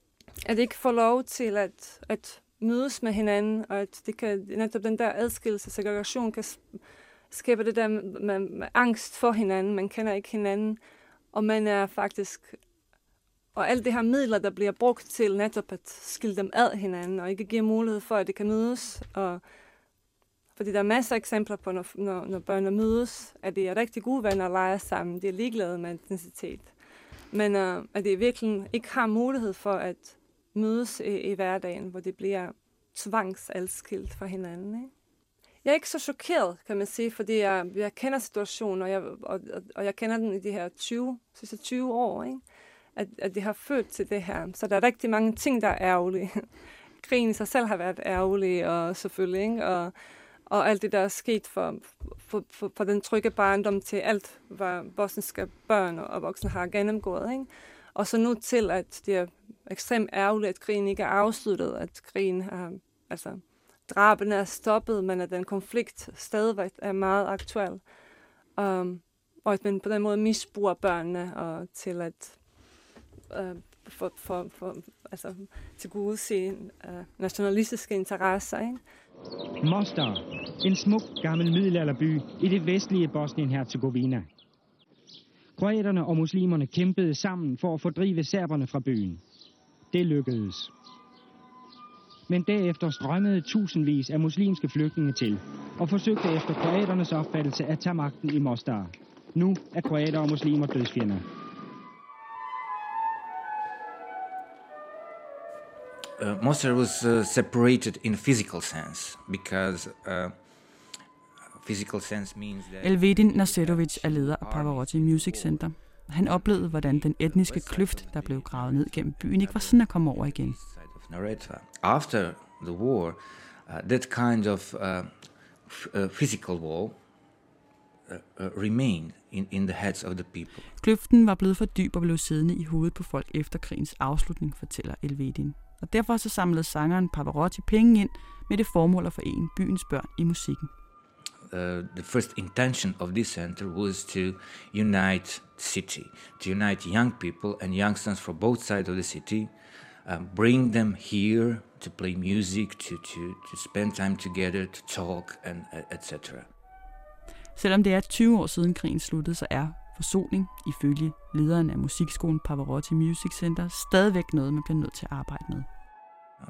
At det ikke få lov til at, at mødes med hinanden, og at det kan, netop den der adskillelse, segregation, kan skabe det der med, med angst for hinanden. Man kender ikke hinanden, og man er faktisk og alle de her midler, der bliver brugt til netop at skille dem ad hinanden, og ikke give mulighed for, at det kan mødes. Og, fordi der er masser af eksempler på, når, når, når børnene mødes, at de er rigtig gode venner og leger sammen. De er ligeglade med intensitet. Men uh, at de virkelig ikke har mulighed for at mødes i, i hverdagen, hvor det bliver tvangsadskilt fra hinanden. Ikke? Jeg er ikke så chokeret, kan man sige, fordi jeg, jeg kender situationen, og jeg, og, og jeg kender den i de her 20, sidste 20 år. Ikke? at, at det har ført til det her. Så der er rigtig mange ting, der er ærgerlige. Krigen i sig selv har været ærgerlig, og selvfølgelig, ikke? Og, og alt det, der er sket for, for, for, for den trygge barndom til alt, hvad bosniske børn og voksne har gennemgået. Ikke? Og så nu til, at det er ekstremt ærgerligt, at krigen ikke er afsluttet, at krigen har, altså, drabene er stoppet, men at den konflikt stadigvæk er meget aktuel. Um, og at man på den måde misbruger børnene og til at uh, for, for, for altså, til gode se uh, nationalistiske interesser. Ikke? Mostar, en smuk gammel middelalderby i det vestlige Bosnien-Herzegovina. Kroaterne og muslimerne kæmpede sammen for at fordrive serberne fra byen. Det lykkedes. Men derefter strømmede tusindvis af muslimske flygtninge til og forsøgte efter kroaternes opfattelse at tage magten i Mostar. Nu er kroater og muslimer dødsfjender. uh, Mostar was uh, separated in physical sense because uh, physical sense means that Elvedin Naserovic er leder af Pavarotti Music Center. Han oplevede, hvordan den etniske kløft, der blev gravet ned gennem byen, ikke var sådan at komme over igen. After the war, uh, that kind of uh, uh, physical wall uh, uh, remained in, in the heads of the people. Kløften var blevet for dyb og blev siddende i hovedet på folk efter krigens afslutning, fortæller Elvedin og derfor så samlede sangeren Pavarotti penge ind med det formål at forene byens børn i musikken. Uh, the first intention of this center was to unite city, to unite young people and youngsters from both sides of the city, um, bring them here to play music, to, to, to spend time together, to talk, and uh, etc. Selvom det er 20 år siden krigen sluttede, så er forsoning, ifølge lederen af musikskolen Pavarotti Music Center, stadigvæk noget, man bliver nødt til at arbejde med.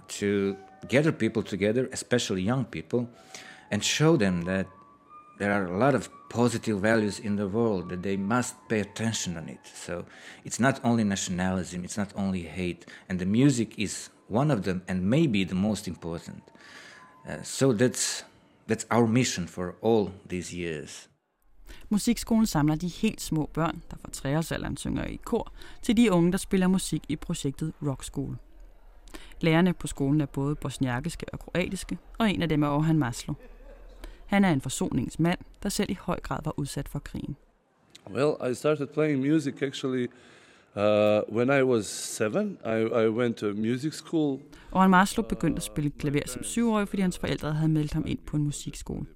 To gather people together, especially young people, and show them that there are a lot of positive values in the world that they must pay attention on it. So it's not only nationalism, it's not only hate, and the music is one of them, and maybe the most important. Uh, so that's that's our mission for all these years. Musikskolen samler de helt små børn, der fra treårsalderen synger i kor, til de unge, der spiller musik i projektet Rock School. Lærerne på skolen er både bosniakiske og kroatiske, og en af dem er Orhan Maslow. Han er en forsoningsmand, der selv i høj grad var udsat for krigen. Well, I started playing music actually uh, when I was seven. I, I went to music school. Orhan Maslow begyndte at spille klaver som syvårig, fordi hans forældre havde meldt ham ind på en musikskole.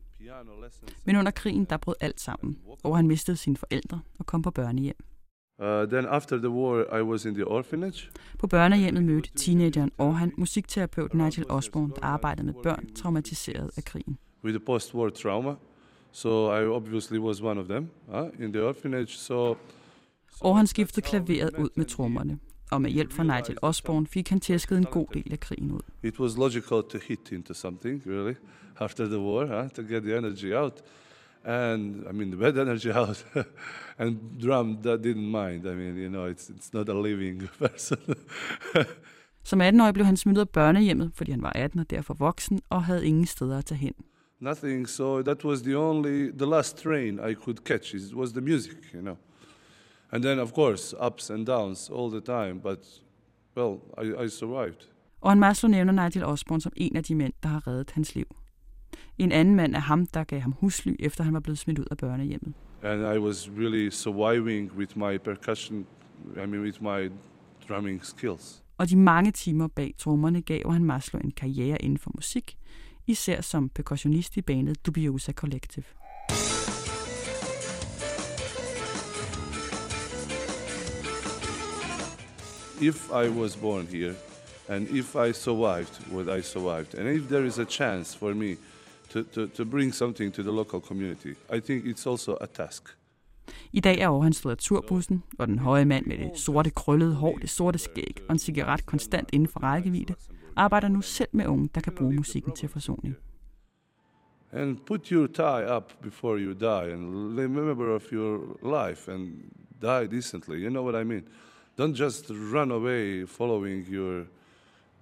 Men under krigen, der brød alt sammen, og han mistede sine forældre og kom på børnehjem. Uh, then after the war, I was in the orphanage. På børnehjemmet mødte teenageren Orhan musikterapeut Nigel Osborne, der arbejdede med børn traumatiseret af krigen. With the post-war trauma, so I obviously was one of them uh, in the orphanage. So, Orhan skiftede klaveret ud med trommerne, og med hjælp fra Nigel Osborne fik han tæsket en god del af krigen ud. It was logical to hit into something, really, after the war, huh, to get the energy out. And I mean, the bad energy out. and drum that didn't mind. I mean, you know, it's, it's not a living person. Som 18-årig blev han smidt ud af børnehjemmet, fordi han var 18 og derfor voksen, og havde ingen steder at tage hen. Nothing, so that was the only, the last train I could catch, it was the music, you know. And then, of course, ups and downs all the time, but well, I, I survived. Og han Maslow nævner Nigel Osborne som en af de mænd, der har reddet hans liv. En anden mand er ham, der gav ham husly, efter han var blevet smidt ud af børnehjemmet. And I was really surviving with my percussion, I mean with my drumming skills. Og de mange timer bag trommerne gav han Maslow en karriere inden for musik, især som percussionist i bandet Dubiosa Collective. If I was born here, and if I survived what I survived, and if there is a chance for me to, to, to bring something to the local community, I think it's also a task. I dag er over han stået af turbussen, og den høje mand med det sorte krøllede hår, det sorte skæg og en cigaret konstant inden for rækkevidde, arbejder nu selv med unge, der kan bruge musikken til forsoning. And put your tie up before you die, and remember of your life, and die decently. You know what I mean? Don't just run away following your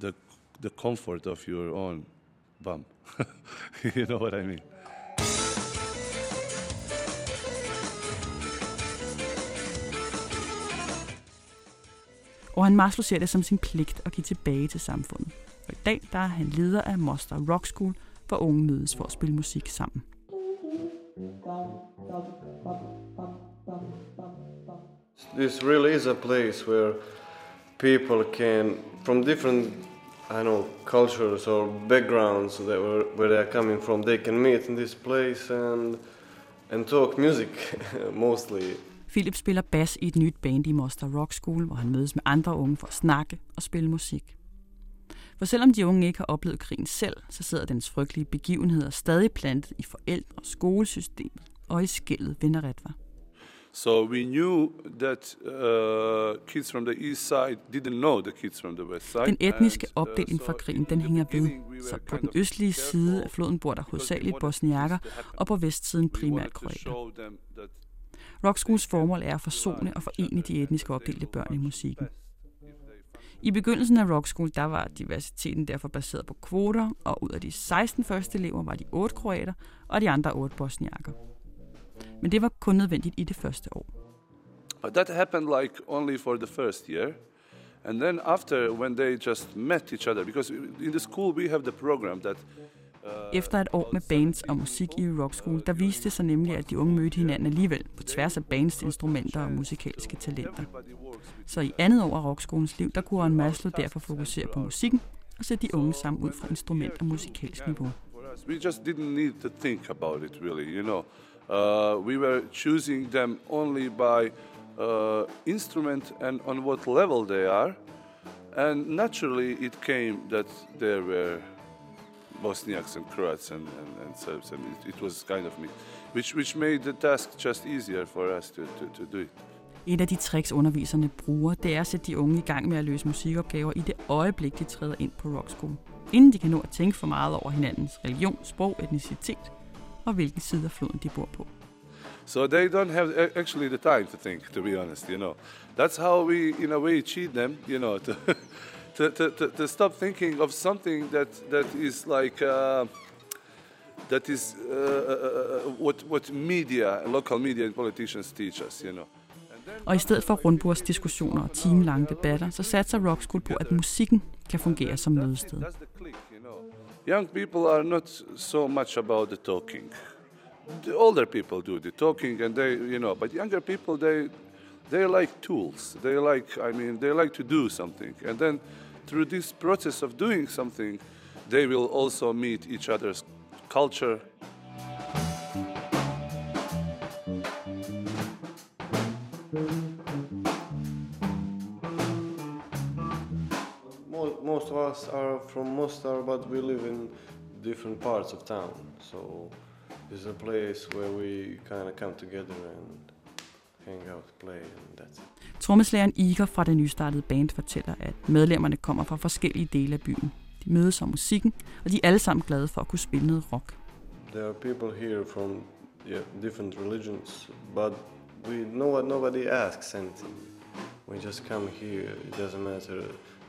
the the comfort of your own bum. you know what I mean? Og han Maslow ser det som sin pligt at give tilbage til samfundet. Og i dag der er han leder af Moster Rock School, hvor unge mødes for at spille musik sammen. This really is a place where people can, from different, I know, cultures or backgrounds that were, where they are coming from, they can meet in this place and and talk music mostly. Philip spiller bas i et nyt band i Moster Rock School, hvor han mødes med andre unge for at snakke og spille musik. For selvom de unge ikke har oplevet krigen selv, så sidder dens frygtelige begivenheder stadig plantet i forældre, skolesystemet og i skældet Vinderetva. So we knew that uh, kids from the east side didn't know the kids from the west side. Den etniske uh, opdeling fra krigen, den hænger ved. Så på den østlige side af floden bor der hovedsageligt bosniakker, og på vestsiden primært kroater. Rock Schools formål er at forsone og forene de etniske opdelte børn i musikken. I begyndelsen af Rock School, der var diversiteten derfor baseret på kvoter, og ud af de 16 første elever var de 8 kroater, og de andre 8 bosniakker. Men det var kun nødvendigt i det første år. But that happened like only for the first year. And then after, when they just met each other, because in the school we have the program that efter et år med bands og musik i Rock School, der viste det sig nemlig, at de unge mødte hinanden alligevel på tværs af bands, instrumenter og musikalske talenter. Så i andet år af rockskolens liv, der kunne Ron Maslow derfor fokusere på musikken og sætte de unge sammen ud fra instrument og musikalsk niveau. we just didn't need to think about it really, you know. Uh, we were choosing them only by uh, instrument and on what level they are. And naturally, it came that there were Bosniaks and Croats and, and, and Serbs, and it, it was kind of me, which, which made the task just easier for us to, to, to do it. Et af de tricks, underviserne bruger, det er at sætte de unge i gang med at løse musikopgaver i det øjeblik, de træder ind på Rock School. Inden de kan nå at tænke for meget over hinandens religion, sprog, etnicitet og hvilken side af floden de bor på. So they don't have actually the time to think, to be honest, you know. That's how we, in a way, cheat them, you know, to, to, to, to, to stop thinking of something that, that is like, uh, that is uh, uh, what, what media, local media and politicians teach us, you know. Og i stedet for rundbords diskussioner og timelange debatter, så satser Rock School på, at musikken kan fungere som mødested. Young people are not so much about the talking. The older people do the talking, and they, you know, but younger people, they, they like tools. They like, I mean, they like to do something, and then through this process of doing something, they will also meet each other's culture. Most, of us are from Mostar, but we live in different parts of town. So it's a place where we kind of come together and hang out, play, and that's it. Trommeslageren Iger fra det nystartede band fortæller, at medlemmerne kommer fra forskellige dele af byen. De mødes om musikken, og de er alle sammen glade for at kunne spille noget rock. There are people here from yeah, different religions, but we no nobody asks anything. We just come here. It doesn't matter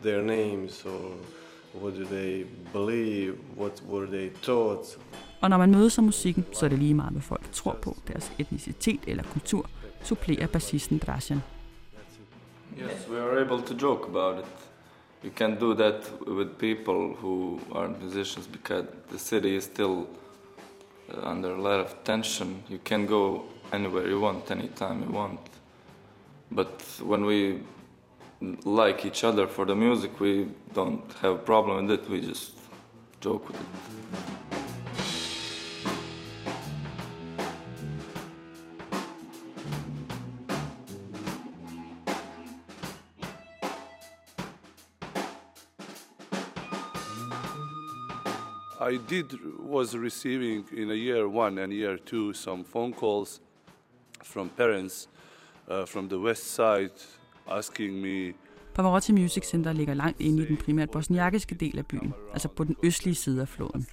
their names or what do they believe, what were they taught. Og når man mødes om musikken, så er det lige meget, hvad folk tror på, deres etnicitet eller kultur, supplerer bassisten Drajan. Yes, we are able to joke about it. you can do that with people who are musicians because the city is still uh, under a lot of tension. You can go anywhere you want, anytime you want. But when we like each other for the music, we don't have a problem with it. We just joke with it. I did was receiving in a year one and year two some phone calls from parents uh, from the west side asking me Pavarotti Music Center ligger langt inde i den primært bosniakiske del af byen, altså på den østlige side af floden.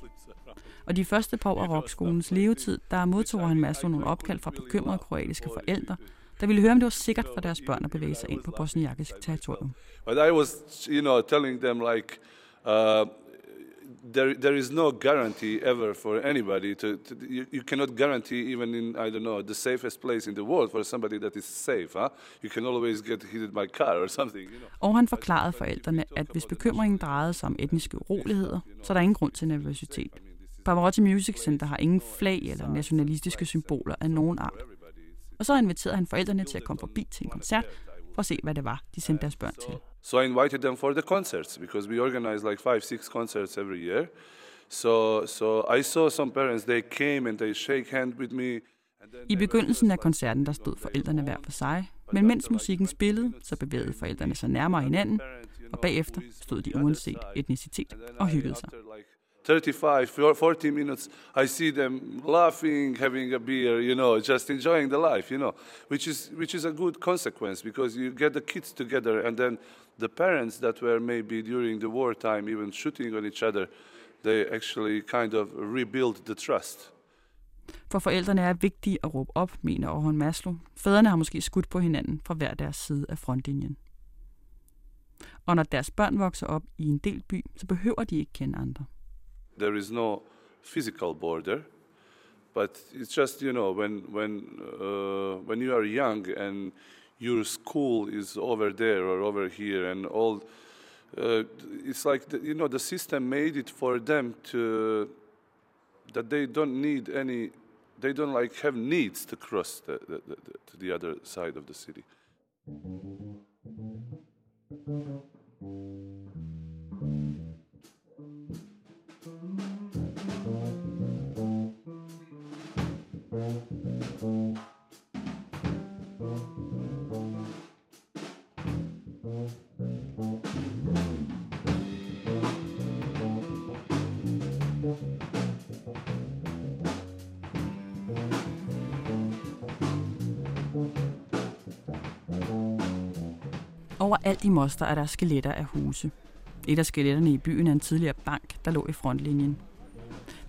Og de første par år af rockskolens levetid, der modtog han masser nogle opkald fra bekymrede kroatiske forældre, der ville høre, om det var sikkert for deres børn at bevæge sig ind på bosniakisk territorium. But I was, you know, telling them like, uh, there, there is no guarantee ever for anybody to, to you, you, cannot guarantee even in I don't know the safest place in the world for somebody that is safe. Huh? You can always get hit by car or something. You know? Og han forklarede forældrene, at hvis bekymringen drejede sig om etniske uroligheder, så er der ingen grund til nervøsitet. Pavarotti Music Center har ingen flag eller nationalistiske symboler af nogen art. Og så inviterede han forældrene til at komme forbi til en koncert for at se, hvad det var, de sendte deres børn til. So I invited them for the concerts because we organize like five, six concerts every year. So, so I saw some parents, they came and they shake hand with me. I begyndelsen af koncerten, der stod forældrene hver for sig, men mens musikken spillede, så bevægede forældrene sig nærmere hinanden, og bagefter stod de uanset etnicitet og hyggede sig. 35, 40 minutes, I see them laughing, having a beer, you know, just enjoying the life, you know, which is which is a good consequence because you get the kids together, and then the parents that were maybe during the wartime even shooting on each other, they actually kind of rebuild the trust. For forældrene er vigtige at råbe op, mener Orhan Maslow. Fædrene har måske skudt på hinanden fra hver deres side af frontlinjen. Og når deres børn vokser op i en del by, så behøver de ikke kende andre. There is no physical border, but it's just you know when when uh, when you are young and your school is over there or over here and all uh, it's like the, you know the system made it for them to that they don't need any they don't like have needs to cross the, the, the, to the other side of the city Overalt i Moster er der skeletter af huse. Et af skeletterne i byen er en tidligere bank, der lå i frontlinjen.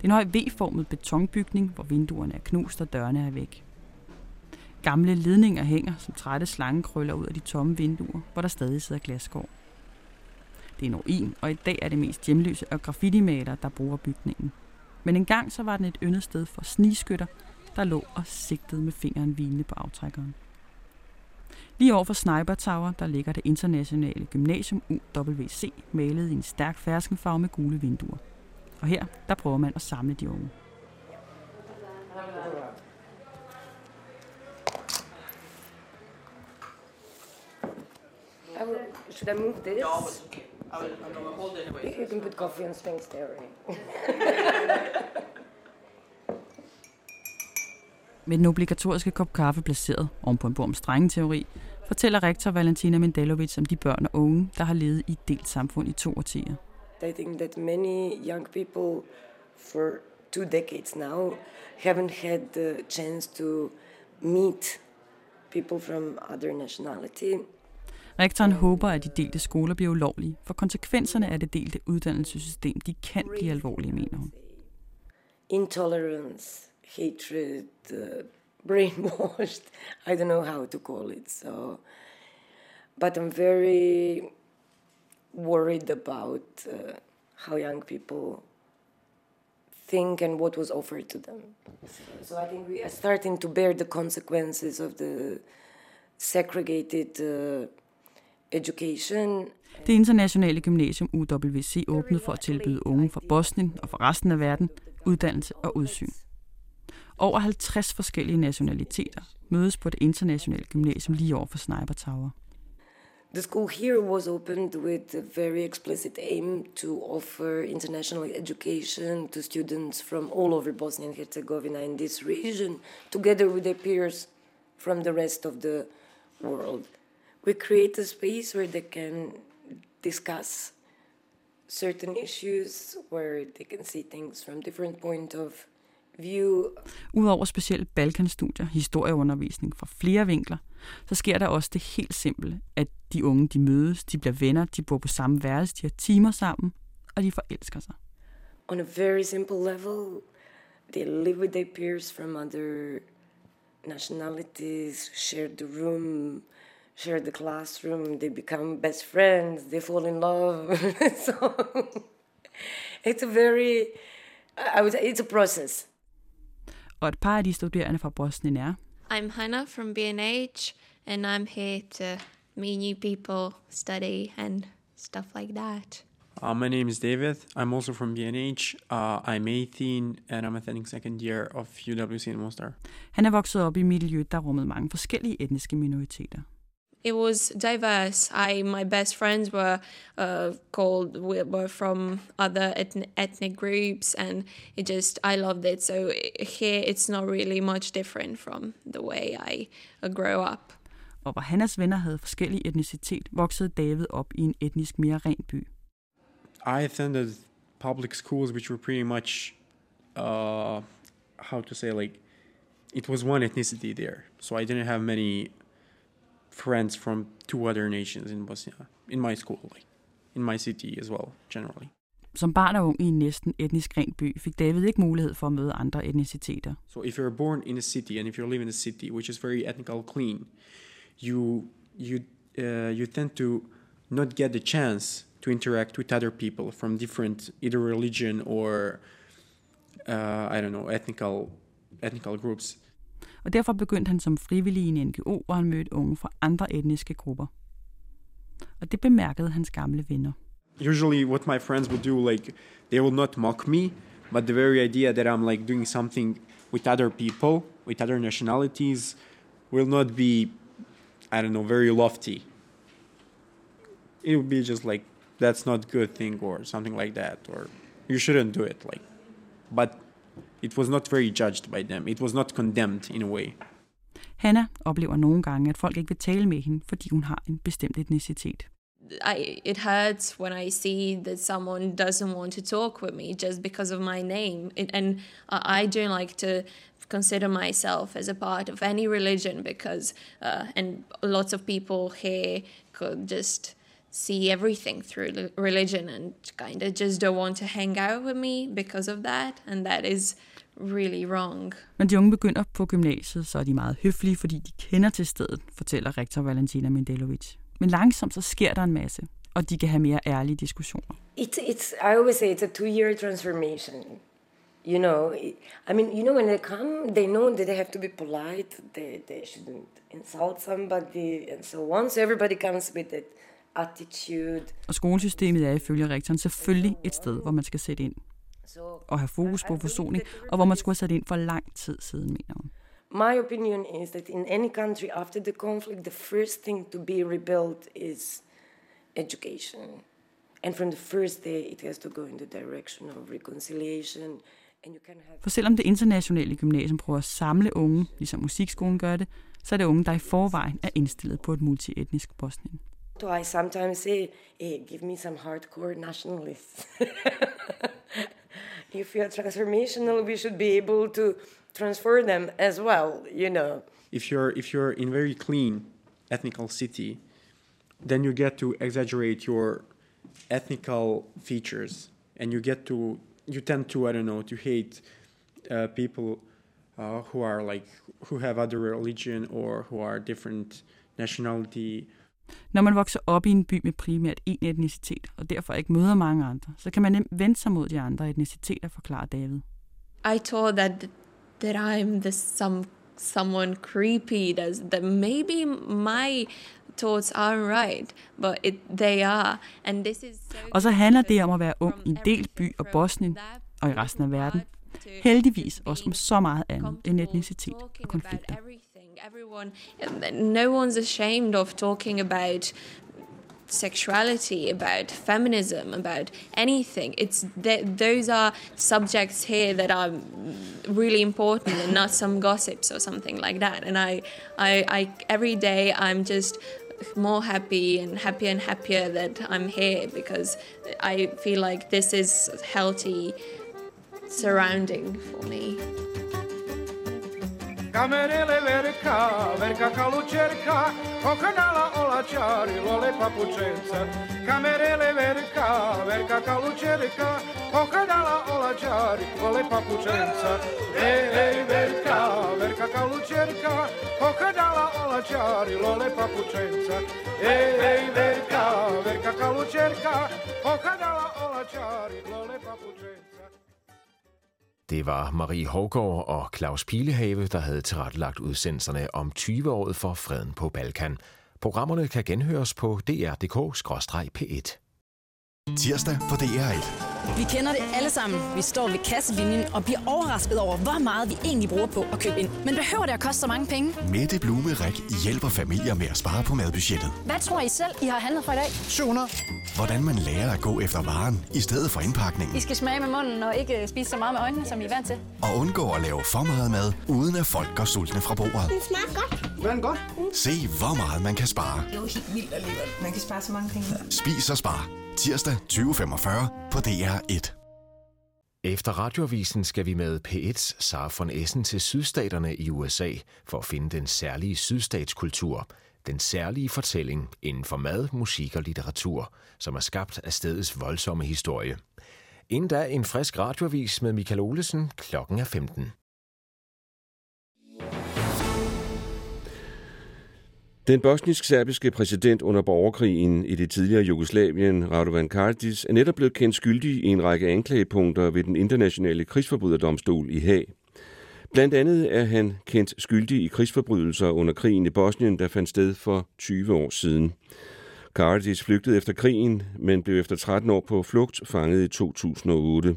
Det er en høj V-formet betonbygning, hvor vinduerne er knust og dørene er væk. Gamle ledninger hænger som trætte slangekrøller ud af de tomme vinduer, hvor der stadig sidder glasskår. Det er en ruin, og i dag er det mest hjemløse og graffiti-maler, der bruger bygningen. Men engang så var den et yndet sted for snigskytter, der lå og sigtede med fingeren hvilende på aftrækkeren. Lige over for Sniper Tower, der ligger det internationale gymnasium UWC, malet i en stærk ferskenfarve med gule vinduer. Og her, der prøver man at samle de unge. I will, should I move this? No. I will, I will hold it anyway. You can put coffee and things there. Med den obligatoriske kop kaffe placeret oven på en bord om strengeteori, fortæller rektor Valentina Mendelovic om de børn og unge, der har levet i et delt samfund i to årtier. I think that many young people for two decades now haven't had the chance to meet people from other nationality. Rektoren håber, at de delte skoler bliver ulovlige, for konsekvenserne af det delte uddannelsessystem, de kan blive alvorlige, mener hun. Intolerance, hatred, uh, brainwashed. I don't know how to call it. So, but I'm very worried about uh, how young people think and what was offered to them. So I think we are starting to bear the consequences of the segregated uh, education. Det internationale gymnasium UWC åbnede for at tilbyde unge fra Bosnien og fra resten af verden uddannelse og udsyn. Over 50 forskellige nationaliteter mødes på det internationale gymnasium lige over for Sniper Tower. The school here was opened with a very explicit aim to offer international education to students from all over Bosnia and Herzegovina in this region, together with their peers from the rest of the world. We create a space where they can discuss certain issues, where they can see things from different point of view. Udover specielle Balkanstudier, historieundervisning fra flere vinkler, så sker der også det helt simple, at de unge de mødes, de bliver venner, de bor på samme værelse, de har timer sammen, og de forelsker sig. On a very simple level, they live with their peers from other nationalities, share the room, share the classroom, they become best friends, they fall in love. so it's a very, I would say it's a process. Og et par af de studerende fra Bosnien er I'm Hannah from BNH, and I'm here to meet new people, study, and stuff like that. Uh, my name is David. I'm also from BNH. Uh, I'm 18, and I'm attending second year of UWC in Mostar. Han er vokset op i et miljø, der rummede mange forskellige etniske minoriteter. It was diverse. I my best friends were uh, called were from other ethnic, ethnic groups, and it just I loved it. So here it's not really much different from the way I uh, grow up. Og hvor Hannas venner havde forskellig etnicitet, voksede David op i en etnisk mere ren by. I attended public schools, which were pretty much, uh, how to say, like, it was one ethnicity there. So I didn't have many friends from two other nations in Bosnia, in my school, like, in my city as well, generally. Som barn og ung i en næsten etnisk ren by, fik David ikke mulighed for at møde andre etniciteter. So if you're born in a city and if you live in a city which is very ethnical clean, you you uh, you tend to not get the chance to interact with other people from different either religion or uh, I don't know ethnical ethnical groups. Og derfor begyndte han som frivillig i en NGO, hvor han mødte unge fra andre etniske grupper. Og det bemærkede hans gamle venner. Usually what my friends would do like they will not mock me, but the very idea that I'm like doing something with other people, with other nationalities will not be I don't know, very lofty. It would be just like that's not good thing or something like that or you shouldn't do it like but it was not very judged by them. It was not condemned in a way. Hanna oplever nogle gange, at folk ikke vil tale med hende, fordi hun har en bestemt etnicitet. I, it hurts when I see that someone doesn't want to talk with me just because of my name. It, and I don't like to consider myself as a part of any religion because, uh, and lots of people here could just see everything through religion and kind of just don't want to hang out with me because of that. And that is really wrong. Men de unge begynder på gymnasiet, så er de meget høflige, fordi de kender til stedet, fortæller rektor Valentina Mendelovic. Men langsomt så sker der en masse, og de kan have mere ærlige diskussioner. It's, it's, I always say it's a two-year transformation. You know, I mean, you know, when they come, they know that they have to be polite. They, they shouldn't insult somebody and so on. So everybody comes with that attitude. Og skolesystemet er ifølge rektoren selvfølgelig et sted, hvor man skal sætte ind og have fokus på forsoning, og hvor man skulle have sat ind for lang tid siden, mener hun. My opinion is that in any country after the conflict, the first thing to be rebuilt is education. And from the first day, it has to go in the direction of reconciliation. And you can have... For selvom det internationale gymnasium prøver at samle unge, ligesom musikskolen gør det, så er det unge, der i forvejen er indstillet på et multietnisk Bosnien. So I sometimes say, hey, give me some hardcore nationalists. if you're transformational, we should be able to transfer them as well, you know. If you're if you're in very clean ethnical city, then you get to exaggerate your ethnical features, and you get to you tend to I don't know to hate uh, people uh, who are like who have other religion or who are different nationality. Når man vokser op i en by med primært én etnicitet, og derfor ikke møder mange andre, så kan man nemt vende sig mod de andre etniciteter, forklarer David. I thought that that I'm the some someone creepy. Does that maybe my thoughts aren't right, but it, they are. And this is so Og så handler det om at være ung i en del by og Bosnien og i resten af verden. Heldigvis også om så meget andet end etnicitet og konflikter. Everyone, no one's ashamed of talking about sexuality, about feminism, about anything. It's th- those are subjects here that are really important and not some gossips or something like that. And I, I, I every day I'm just more happy and happier and happier that I'm here because I feel like this is healthy surrounding for me. Kamenele verka, verka kalučerka, okanala olačari, lole papučenca. Kamerele verka, verka kalučerka, okanala olačari, lole papučenca. Ej, ej, verka, verka kalučerka, okanala olačari, lole papučenca. Ej, ej, verka, verka kalučerka, okanala olačari, lole papučenca. Det var Marie Hågård og Claus Pilehave, der havde tilrettelagt udsendelserne om 20-året for freden på Balkan. Programmerne kan genhøres på dr.dk-p1. Tirsdag på DR1. Vi kender det alle sammen. Vi står ved kasselinjen og bliver overrasket over, hvor meget vi egentlig bruger på at købe ind. Men behøver det at koste så mange penge? Mette Blumerik hjælper familier med at spare på madbudgettet. Hvad tror I selv, I har handlet for i dag? 700. Hvordan man lærer at gå efter varen i stedet for indpakningen. I skal smage med munden og ikke spise så meget med øjnene, som I er vant til. Og undgå at lave for meget mad, uden at folk går sultne fra bordet. Det smager godt. Smager godt? Se, hvor meget man kan spare. Det er jo helt vildt alligevel. Man kan spare så mange penge. Spis og spar. Tirsdag 20.45 på DR1. Efter radioavisen skal vi med P1's Sara von Essen til sydstaterne i USA for at finde den særlige sydstatskultur, den særlige fortælling inden for mad, musik og litteratur, som er skabt af stedets voldsomme historie. Inden da en frisk radioavis med Michael Olesen, klokken er 15. Den bosnisk-serbiske præsident under borgerkrigen i det tidligere Jugoslavien, Radovan Karadzic, er netop blevet kendt skyldig i en række anklagepunkter ved den internationale krigsforbryderdomstol i Haag. Blandt andet er han kendt skyldig i krigsforbrydelser under krigen i Bosnien, der fandt sted for 20 år siden. Karadzic flygtede efter krigen, men blev efter 13 år på flugt fanget i 2008.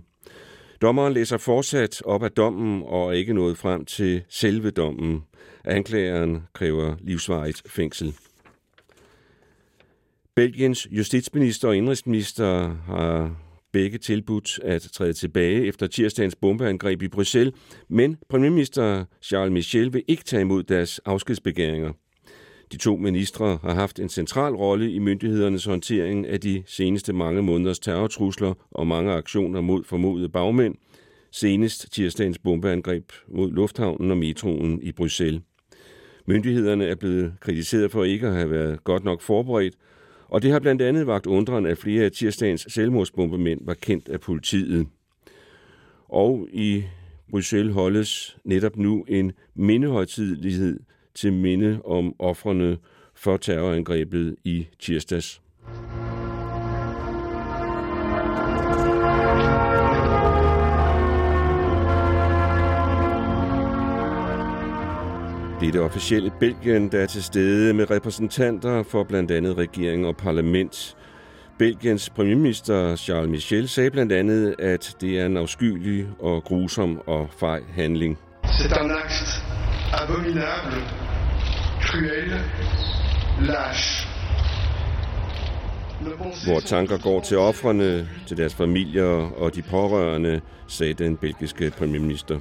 Dommeren læser fortsat op af dommen og er ikke nået frem til selve dommen. Anklageren kræver livsvarigt fængsel. Belgiens justitsminister og indrigsminister har begge tilbudt at træde tilbage efter tirsdagens bombeangreb i Bruxelles, men premierminister Charles Michel vil ikke tage imod deres afskedsbegæringer. De to ministre har haft en central rolle i myndighedernes håndtering af de seneste mange måneders terrortrusler og mange aktioner mod formodede bagmænd, senest tirsdagens bombeangreb mod lufthavnen og metroen i Bruxelles. Myndighederne er blevet kritiseret for ikke at have været godt nok forberedt, og det har blandt andet vagt undren, at flere af tirsdagens selvmordsbombemænd var kendt af politiet. Og i Bruxelles holdes netop nu en mindehøjtidlighed til minde om offrene for terrorangrebet i tirsdags. Det er det officielle Belgien, der er til stede med repræsentanter for blandt andet regering og parlament. Belgiens premierminister Charles Michel sagde blandt andet, at det er en afskyelig og grusom og fej handling. C'est un acte abominable, cruel, lâche. Hvor tanker går til offrene, til deres familier og de pårørende, sagde den belgiske premierminister.